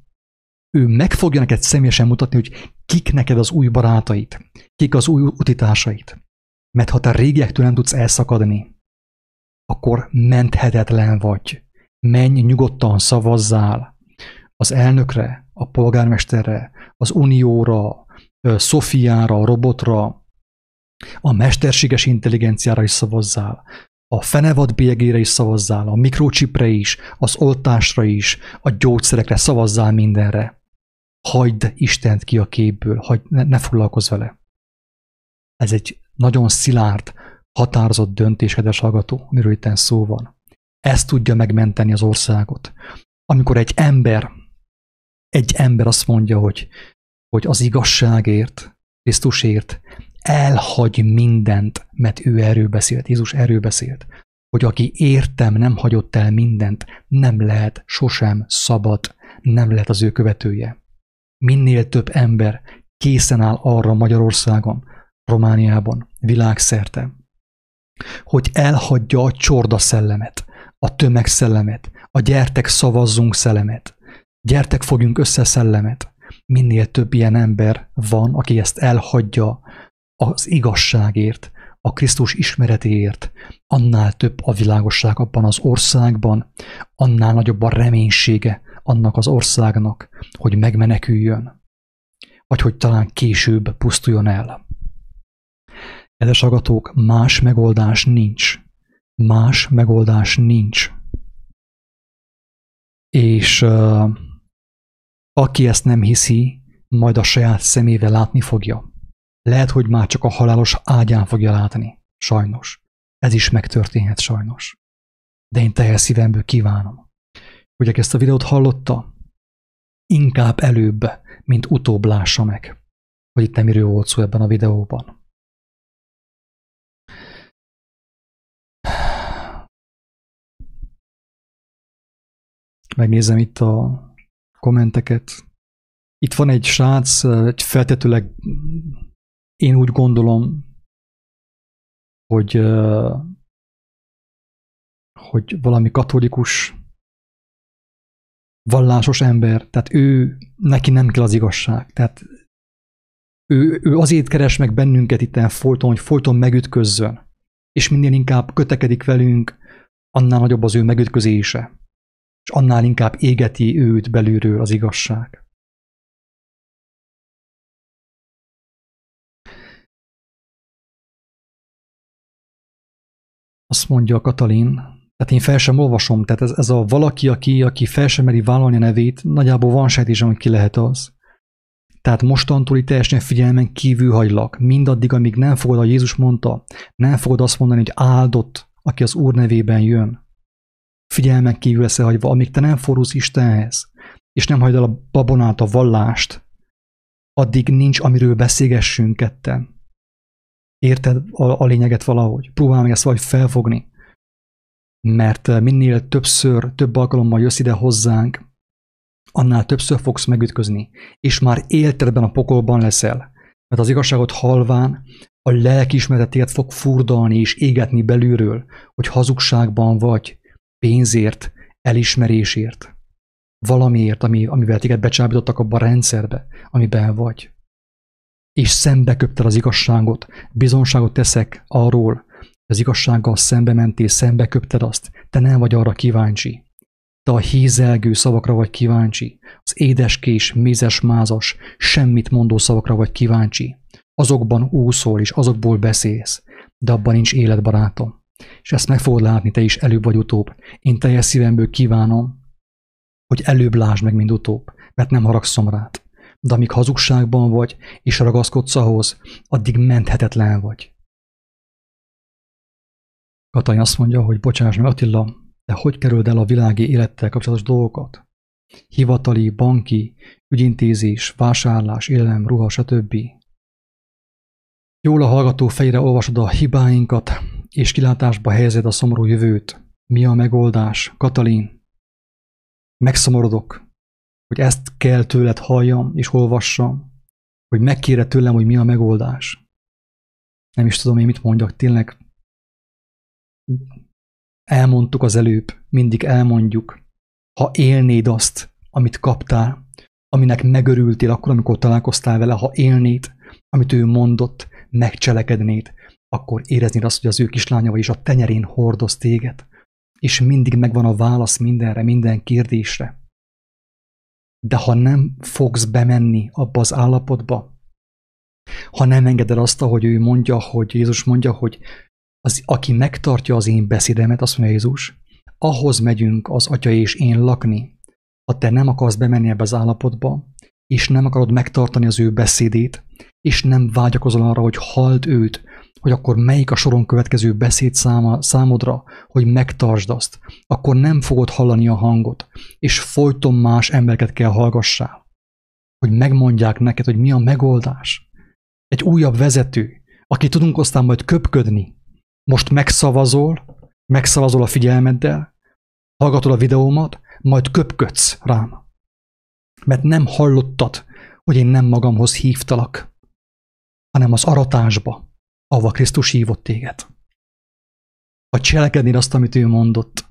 ő meg fogja neked személyesen mutatni, hogy kik neked az új barátait, kik az új utitásait. Mert ha te régiektől nem tudsz elszakadni, akkor menthetetlen vagy. Menj nyugodtan, szavazzál az elnökre, a polgármesterre, az unióra, Szofiára, a robotra, a mesterséges intelligenciára is szavazzál, a fenevad bélyegére is szavazzál, a mikrocsipre is, az oltásra is, a gyógyszerekre szavazzál mindenre hagyd Istent ki a képből, hagyd, ne, ne foglalkozz vele. Ez egy nagyon szilárd, határozott döntés, kedves hallgató, amiről itt szó van. Ez tudja megmenteni az országot. Amikor egy ember, egy ember azt mondja, hogy, hogy az igazságért, Krisztusért elhagy mindent, mert ő erről beszélt, Jézus erről beszélt, hogy aki értem nem hagyott el mindent, nem lehet sosem szabad, nem lehet az ő követője minél több ember készen áll arra Magyarországon, Romániában, világszerte, hogy elhagyja a csorda szellemet, a tömegszellemet, a gyertek szavazzunk szellemet, gyertek fogjunk össze szellemet. Minél több ilyen ember van, aki ezt elhagyja az igazságért, a Krisztus ismeretéért, annál több a világosság abban az országban, annál nagyobb a reménysége annak az országnak, hogy megmeneküljön, vagy hogy talán később pusztuljon el. Kedves agatók, más megoldás nincs. Más megoldás nincs. És uh, aki ezt nem hiszi, majd a saját szemével látni fogja. Lehet, hogy már csak a halálos ágyán fogja látni. Sajnos. Ez is megtörténhet sajnos. De én teljes szívemből kívánom, hogy ezt a videót hallotta, inkább előbb, mint utóbb lássa meg, hogy itt nem miről volt szó ebben a videóban. Megnézem itt a kommenteket. Itt van egy srác, egy feltetőleg én úgy gondolom, hogy, hogy valami katolikus vallásos ember, tehát ő, neki nem kell az igazság. Tehát ő, ő azért keres meg bennünket itt folyton, hogy folyton megütközzön, és minél inkább kötekedik velünk, annál nagyobb az ő megütközése, és annál inkább égeti őt belülről az igazság. Azt mondja Katalin, tehát én fel sem olvasom, tehát ez, ez a valaki, aki, aki fel sem meri vállalni a nevét, nagyjából van sejtésem, hogy ki lehet az. Tehát mostantól itt teljesen figyelmen kívül hagylak. Mindaddig, amíg nem fogod, a Jézus mondta, nem fogod azt mondani, hogy áldott, aki az Úr nevében jön. Figyelmen kívül lesz hagyva, amíg te nem forulsz Istenhez, és nem hagyd el a babonát, a vallást, addig nincs, amiről beszélgessünk ketten. Érted a, a lényeget valahogy? Próbálj meg ezt valahogy felfogni mert eh, minél többször, több alkalommal jössz ide hozzánk, annál többször fogsz megütközni, és már éltedben a pokolban leszel. Mert az igazságot halván a lelkiismeretet fog furdalni és égetni belülről, hogy hazugságban vagy, pénzért, elismerésért, valamiért, ami, amivel téged becsábítottak abba a rendszerbe, amiben vagy. És szembe köpted az igazságot, bizonságot teszek arról, az igazsággal szembe mentél, szembe köpted azt, te nem vagy arra kíváncsi. Te a hízelgő szavakra vagy kíváncsi, az édeskés, mézes, mázas, semmit mondó szavakra vagy kíváncsi. Azokban úszol és azokból beszélsz, de abban nincs élet, barátom. És ezt meg fogod látni te is előbb vagy utóbb. Én teljes szívemből kívánom, hogy előbb lásd meg, mint utóbb, mert nem haragszom rád. De amíg hazugságban vagy, és ragaszkodsz ahhoz, addig menthetetlen vagy. Katalin azt mondja, hogy bocsáss meg Attila, de hogy kerüld el a világi élettel kapcsolatos dolgokat? Hivatali, banki, ügyintézés, vásárlás, élelem, ruha, stb. Jól a hallgató fejre olvasod a hibáinkat, és kilátásba helyezed a szomorú jövőt. Mi a megoldás? Katalin, megszomorodok, hogy ezt kell tőled halljam és olvassam, hogy megkére tőlem, hogy mi a megoldás. Nem is tudom én mit mondjak, tényleg elmondtuk az előbb, mindig elmondjuk, ha élnéd azt, amit kaptál, aminek megörültél akkor, amikor találkoztál vele, ha élnéd, amit ő mondott, megcselekednéd, akkor éreznéd azt, hogy az ő kislánya vagy, és a tenyerén hordoz téged, és mindig megvan a válasz mindenre, minden kérdésre. De ha nem fogsz bemenni abba az állapotba, ha nem engeded azt, ahogy ő mondja, hogy Jézus mondja, hogy az, aki megtartja az én beszédemet, azt mondja Jézus, ahhoz megyünk az atya és én lakni. Ha te nem akarsz bemenni ebbe az állapotba, és nem akarod megtartani az ő beszédét, és nem vágyakozol arra, hogy halt őt, hogy akkor melyik a soron következő beszéd száma, számodra, hogy megtartsd azt, akkor nem fogod hallani a hangot, és folyton más embereket kell hallgassál, hogy megmondják neked, hogy mi a megoldás. Egy újabb vezető, aki tudunk aztán majd köpködni, most megszavazol, megszavazol a figyelmeddel, hallgatod a videómat, majd köpködsz rám. Mert nem hallottad, hogy én nem magamhoz hívtalak, hanem az aratásba, ahova Krisztus hívott téged. Ha cselekednéd azt, amit ő mondott,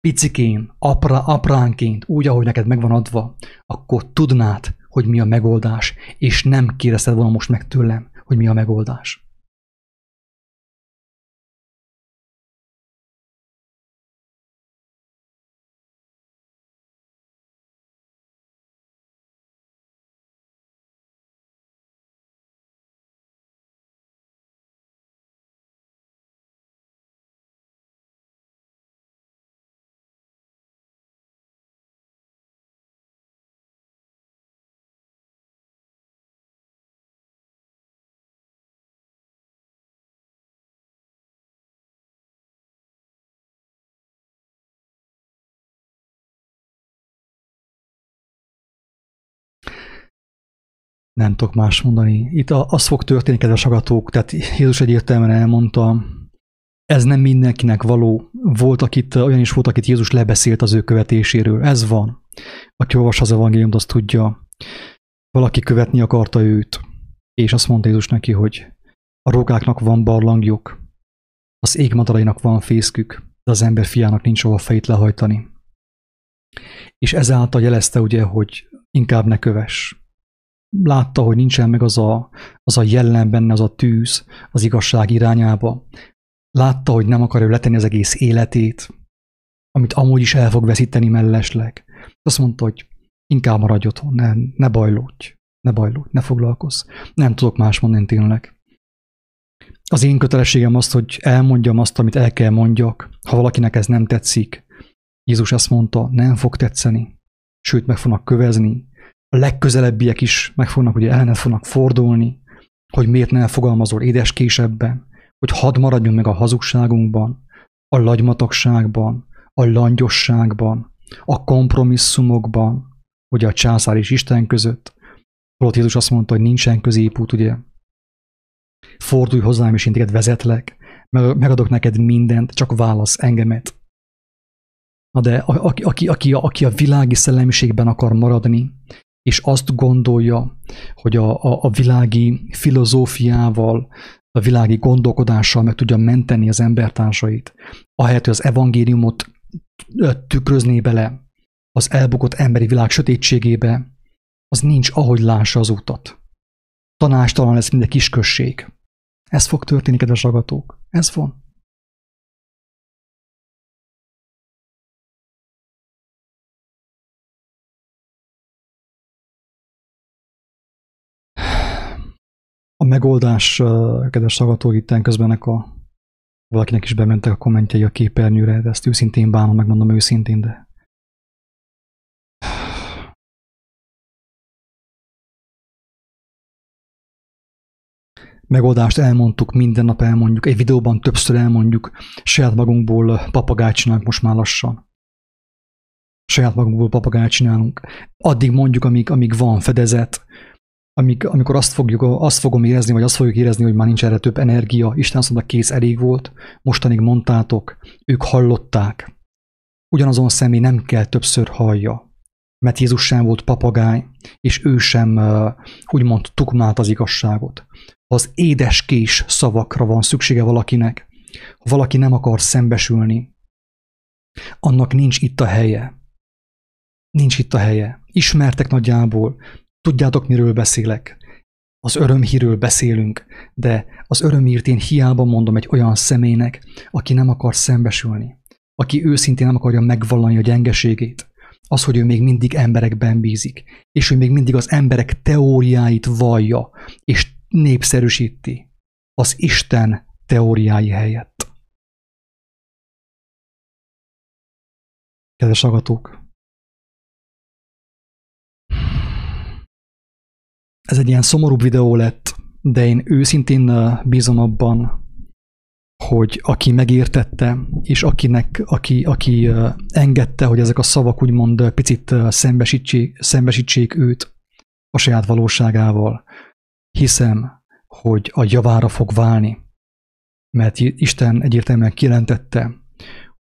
picikén, apra, apránként, úgy, ahogy neked megvan adva, akkor tudnád, hogy mi a megoldás, és nem kérdezted volna most meg tőlem, hogy mi a megoldás. Nem tudok más mondani. Itt az fog történni, kedves agatók, tehát Jézus egyértelműen elmondta, ez nem mindenkinek való. Volt, akit, olyan is volt, akit Jézus lebeszélt az ő követéséről. Ez van. Aki olvas az evangéliumot, azt tudja. Valaki követni akarta őt, és azt mondta Jézus neki, hogy a rogáknak van barlangjuk, az égmadarainak van fészkük, de az ember fiának nincs hova fejét lehajtani. És ezáltal jelezte ugye, hogy inkább ne kövess, látta, hogy nincsen meg az a, az a jellem benne, az a tűz az igazság irányába. Látta, hogy nem akarja letenni az egész életét, amit amúgy is el fog veszíteni mellesleg. Azt mondta, hogy inkább maradj otthon, ne, ne bajlódj, ne bajlódj, ne foglalkozz. Nem tudok más mondani tényleg. Az én kötelességem az, hogy elmondjam azt, amit el kell mondjak. Ha valakinek ez nem tetszik, Jézus azt mondta, nem fog tetszeni, sőt meg fognak kövezni, a legközelebbiek is meg fognak, ugye ellenet fognak fordulni, hogy miért nem fogalmazol édeskésebben, hogy hadd maradjunk meg a hazugságunkban, a lagymatokságban, a langyosságban, a kompromisszumokban, ugye a császár és Isten között. Holott Jézus azt mondta, hogy nincsen középút, ugye? Fordulj hozzám, és én téged vezetlek, megadok neked mindent, csak válasz engemet. Na de aki, aki, aki, aki a világi szellemiségben akar maradni, és azt gondolja, hogy a, a, a világi filozófiával, a világi gondolkodással meg tudja menteni az embertársait, ahelyett, hogy az evangéliumot tükrözné bele az elbukott emberi világ sötétségébe, az nincs, ahogy lássa az utat. Tanástalan lesz minden kisközség. Ez fog történni, kedves agatók. Ez van. Megoldás, kedves szagatók, itt közben a valakinek is bementek a kommentjei a képernyőre, de ezt őszintén bánom, megmondom őszintén, de megoldást elmondtuk, minden nap elmondjuk, egy videóban többször elmondjuk, saját magunkból papagájt csinálunk most már lassan. Saját magunkból papagájt csinálunk. Addig mondjuk, amíg, amíg van fedezet, amíg, amikor azt, fogjuk, azt fogom érezni, vagy azt fogjuk érezni, hogy már nincs erre több energia, Isten azt mondta, kész, elég volt, mostanig mondtátok, ők hallották. Ugyanazon személy nem kell többször hallja, mert Jézus sem volt papagáj, és ő sem úgymond tukmált az igazságot. Az édeskés szavakra van szüksége valakinek. Ha valaki nem akar szembesülni, annak nincs itt a helye. Nincs itt a helye. Ismertek nagyjából, Tudjátok, miről beszélek? Az örömhírről beszélünk, de az örömhírt én hiába mondom egy olyan személynek, aki nem akar szembesülni, aki őszintén nem akarja megvallani a gyengeségét, az, hogy ő még mindig emberekben bízik, és ő még mindig az emberek teóriáit vallja, és népszerűsíti az Isten teóriái helyett. Kedves agatók, ez egy ilyen szomorú videó lett, de én őszintén bízom abban, hogy aki megértette, és akinek, aki, aki engedte, hogy ezek a szavak úgymond picit szembesítsék, szembesítsék őt a saját valóságával, hiszem, hogy a javára fog válni, mert Isten egyértelműen kijelentette,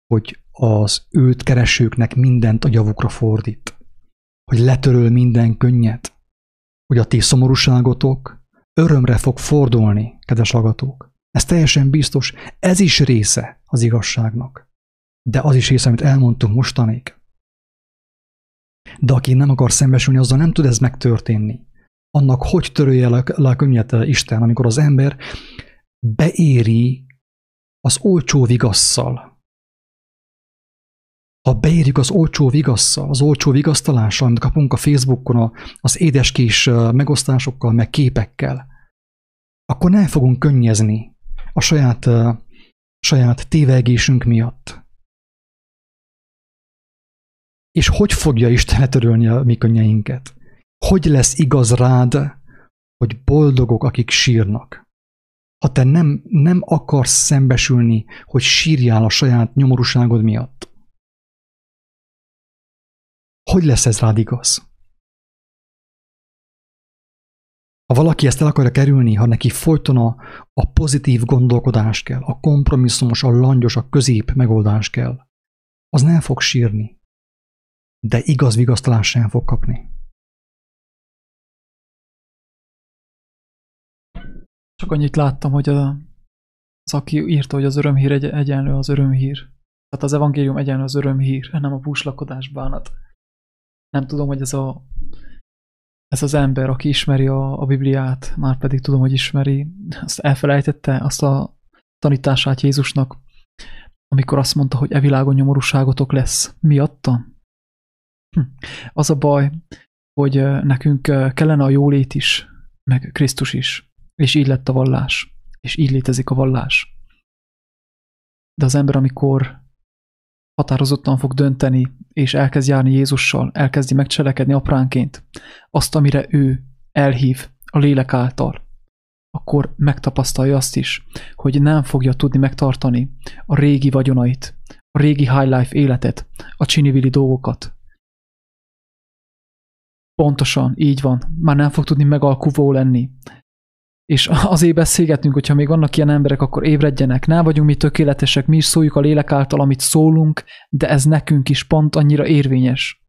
hogy az őt keresőknek mindent a javukra fordít, hogy letöröl minden könnyet, hogy a ti szomorúságotok örömre fog fordulni, kedves hallgatók. Ez teljesen biztos, ez is része az igazságnak. De az is része, amit elmondtunk mostanig. De aki nem akar szembesülni, azzal nem tud ez megtörténni. Annak hogy törölje le a könnyet Isten, amikor az ember beéri az olcsó vigasszal, ha beírjuk az olcsó vigasszal, az olcsó vigasztalással, amit kapunk a Facebookon az édeskés megosztásokkal, meg képekkel, akkor nem fogunk könnyezni a saját, saját tévegésünk miatt. És hogy fogja Isten letörölni a mi könnyeinket? Hogy lesz igaz rád, hogy boldogok, akik sírnak? Ha te nem, nem akarsz szembesülni, hogy sírjál a saját nyomorúságod miatt, hogy lesz ez rád igaz? Ha valaki ezt el akarja kerülni, ha neki folyton a, a pozitív gondolkodás kell, a kompromisszumos, a langyos, a közép megoldás kell, az nem fog sírni, de igaz vigasztalás sem fog kapni. Csak annyit láttam, hogy a, az, aki írta, hogy az örömhír egy, egyenlő az örömhír. Tehát az evangélium egyenlő az örömhír, nem a búslakodás bánat nem tudom, hogy ez a ez az ember, aki ismeri a, a Bibliát, már pedig tudom, hogy ismeri, azt elfelejtette azt a tanítását Jézusnak, amikor azt mondta, hogy e világon nyomorúságotok lesz. Miatta? Hm. Az a baj, hogy nekünk kellene a jólét is, meg Krisztus is, és így lett a vallás, és így létezik a vallás. De az ember, amikor határozottan fog dönteni, és elkezd járni Jézussal, elkezdi megcselekedni apránként azt, amire ő elhív a lélek által, akkor megtapasztalja azt is, hogy nem fogja tudni megtartani a régi vagyonait, a régi high life életet, a csinivili dolgokat. Pontosan, így van. Már nem fog tudni megalkuvó lenni. És azért beszélgetünk, hogyha még vannak ilyen emberek, akkor ébredjenek. Nem vagyunk mi tökéletesek, mi is szóljuk a lélek által, amit szólunk, de ez nekünk is pont annyira érvényes.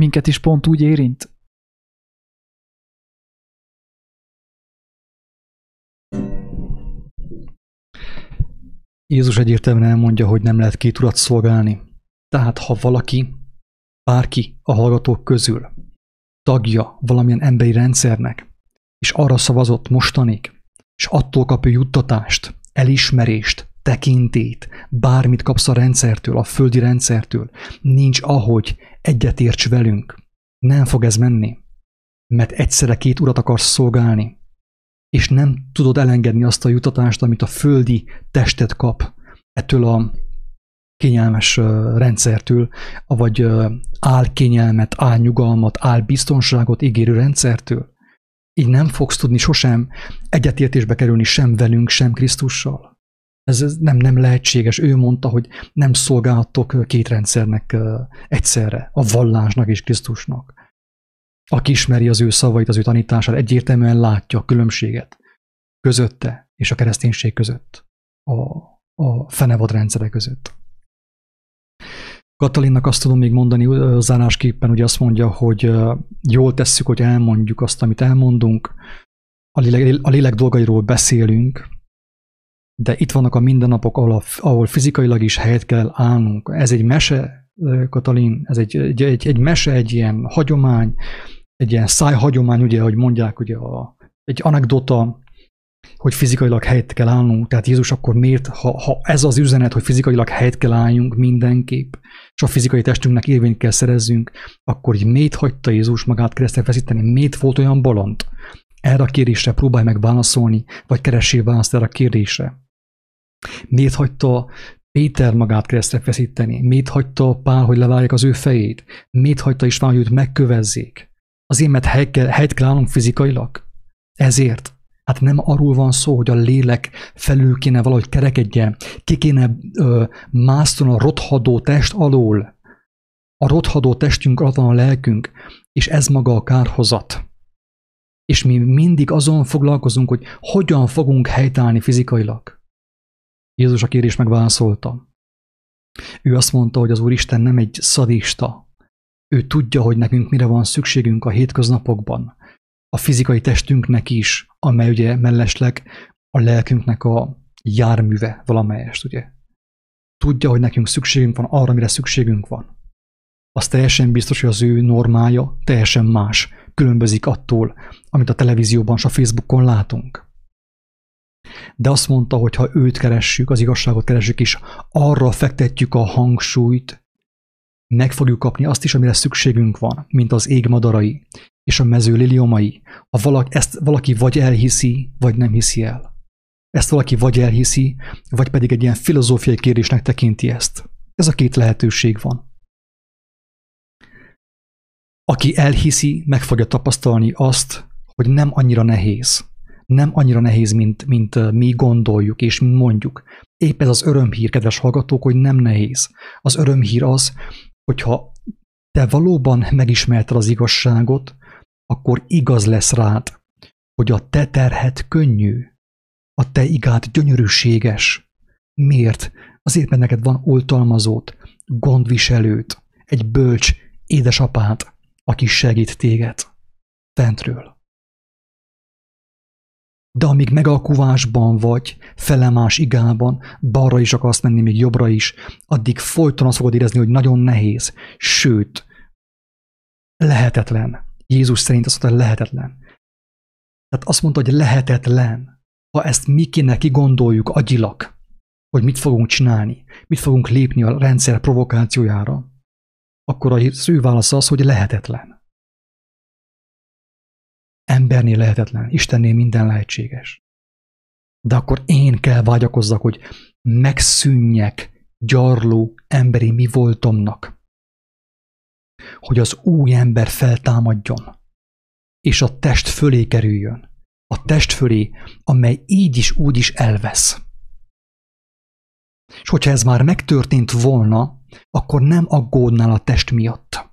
Minket is pont úgy érint. Jézus egyértelműen elmondja, hogy nem lehet két urat szolgálni. Tehát, ha valaki, bárki a hallgatók közül tagja valamilyen emberi rendszernek, és arra szavazott mostanig, és attól kapja juttatást, elismerést, tekintét, bármit kapsz a rendszertől, a földi rendszertől, nincs ahogy egyetérts velünk. Nem fog ez menni, mert egyszerre két urat akarsz szolgálni, és nem tudod elengedni azt a jutatást, amit a földi testet kap ettől a kényelmes rendszertől, vagy álkényelmet, álnyugalmat, álbiztonságot ígérő rendszertől. Így nem fogsz tudni sosem egyetértésbe kerülni sem velünk, sem Krisztussal. Ez, nem, nem lehetséges. Ő mondta, hogy nem szolgálhatok két rendszernek egyszerre, a vallásnak és Krisztusnak. Aki ismeri az ő szavait, az ő tanítását, egyértelműen látja a különbséget közötte és a kereszténység között, a, a fenevad rendszere között. Katalinnak azt tudom még mondani zárásképpen, hogy azt mondja, hogy jól tesszük, hogy elmondjuk azt, amit elmondunk, a lélek, a lélek dolgairól beszélünk, de itt vannak a mindennapok, ahol, ahol fizikailag is helyet kell állnunk. Ez egy mese, Katalin, ez egy, egy, egy, egy mese, egy ilyen hagyomány, egy ilyen szájhagyomány, ugye, hogy mondják, ugye a, egy anekdota, hogy fizikailag helyet kell állnunk. Tehát Jézus akkor miért, ha, ha ez az üzenet, hogy fizikailag helyet kell álljunk mindenképp, és a fizikai testünknek érvényt kell szerezzünk, akkor így miért hagyta Jézus magát keresztre feszíteni? Miért volt olyan bolond? Erre a kérdésre próbálj meg válaszolni, vagy keressél választ erre a kérdésre. Miért hagyta Péter magát keresztre feszíteni? Miért hagyta Pál, hogy leválják az ő fejét? Miért hagyta is hogy őt megkövezzék? Azért, mert helyt kell, helyt kell állnunk fizikailag? Ezért. Hát nem arról van szó, hogy a lélek felül kéne valahogy kerekedjen, ki kéne mászton a rothadó test alól. A rothadó testünk alatt van a lelkünk, és ez maga a kárhozat. És mi mindig azon foglalkozunk, hogy hogyan fogunk helytállni fizikailag. Jézus a kérés megválaszolta. Ő azt mondta, hogy az Úristen nem egy szadista. Ő tudja, hogy nekünk mire van szükségünk a hétköznapokban. A fizikai testünknek is, amely ugye mellesleg a lelkünknek a járműve valamelyest, ugye. Tudja, hogy nekünk szükségünk van arra, mire szükségünk van. Az teljesen biztos, hogy az ő normája teljesen más, különbözik attól, amit a televízióban és a Facebookon látunk. De azt mondta, hogy ha őt keressük, az igazságot keressük, és arra fektetjük a hangsúlyt, meg fogjuk kapni azt is, amire szükségünk van, mint az ég madarai, és a mező liliomai, ha valaki, ezt valaki vagy elhiszi, vagy nem hiszi el. Ezt valaki vagy elhiszi, vagy pedig egy ilyen filozófiai kérdésnek tekinti ezt. Ez a két lehetőség van. Aki elhiszi, meg fogja tapasztalni azt, hogy nem annyira nehéz. Nem annyira nehéz, mint, mint mi gondoljuk és mint mondjuk. Épp ez az örömhír, kedves hallgatók, hogy nem nehéz. Az örömhír az, hogyha te valóban megismerted az igazságot, akkor igaz lesz rád, hogy a te terhet könnyű, a te igád gyönyörűséges. Miért? Azért, mert neked van oltalmazót, gondviselőt, egy bölcs édesapát, aki segít téged fentről. De amíg megalkuvásban vagy, felemás igában, balra is akarsz menni, még jobbra is, addig folyton azt fogod érezni, hogy nagyon nehéz, sőt, lehetetlen. Jézus szerint azt mondta, hogy lehetetlen. Tehát azt mondta, hogy lehetetlen. Ha ezt mi kéne kigondoljuk agyilag, hogy mit fogunk csinálni, mit fogunk lépni a rendszer provokációjára, akkor az ő válasz az, hogy lehetetlen. Embernél lehetetlen, Istennél minden lehetséges. De akkor én kell vágyakozzak, hogy megszűnjek gyarló emberi mi voltomnak hogy az új ember feltámadjon, és a test fölé kerüljön. A test fölé, amely így is úgy is elvesz. És hogyha ez már megtörtént volna, akkor nem aggódnál a test miatt.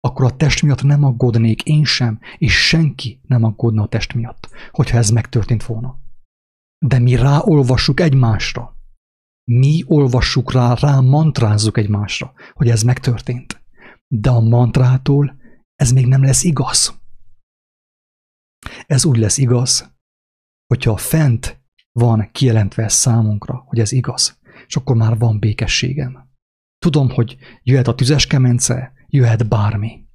Akkor a test miatt nem aggódnék én sem, és senki nem aggódna a test miatt, hogyha ez megtörtént volna. De mi ráolvassuk egymásra. Mi olvassuk rá, rá mantrázzuk egymásra, hogy ez megtörtént de a mantrától ez még nem lesz igaz. Ez úgy lesz igaz, hogyha fent van kijelentve számunkra, hogy ez igaz, és akkor már van békességem. Tudom, hogy jöhet a tüzes kemence, jöhet bármi.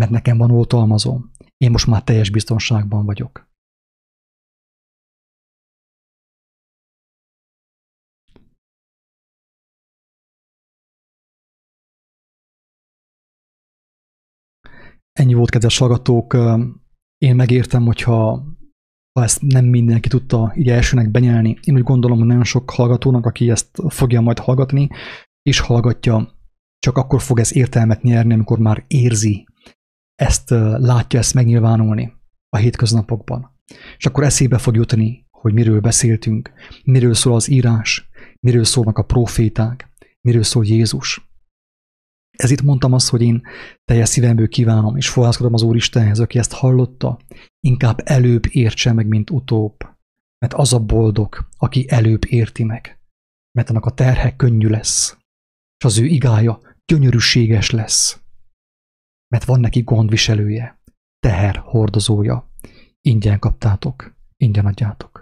Mert nekem van oltalmazom. Én most már teljes biztonságban vagyok. Ennyi volt, kedves hallgatók. Én megértem, hogyha ha ezt nem mindenki tudta így elsőnek benyelni. Én úgy gondolom, hogy nagyon sok hallgatónak, aki ezt fogja majd hallgatni, és hallgatja, csak akkor fog ez értelmet nyerni, amikor már érzi, ezt látja ezt megnyilvánulni a hétköznapokban. És akkor eszébe fog jutni, hogy miről beszéltünk, miről szól az írás, miről szólnak a proféták, miről szól Jézus. Ez itt mondtam azt, hogy én teljes szívemből kívánom, és fohászkodom az Úristenhez, aki ezt hallotta, inkább előbb értse meg, mint utóbb. Mert az a boldog, aki előbb érti meg. Mert annak a terhe könnyű lesz, és az ő igája gyönyörűséges lesz. Mert van neki gondviselője, teher hordozója. Ingyen kaptátok, ingyen adjátok.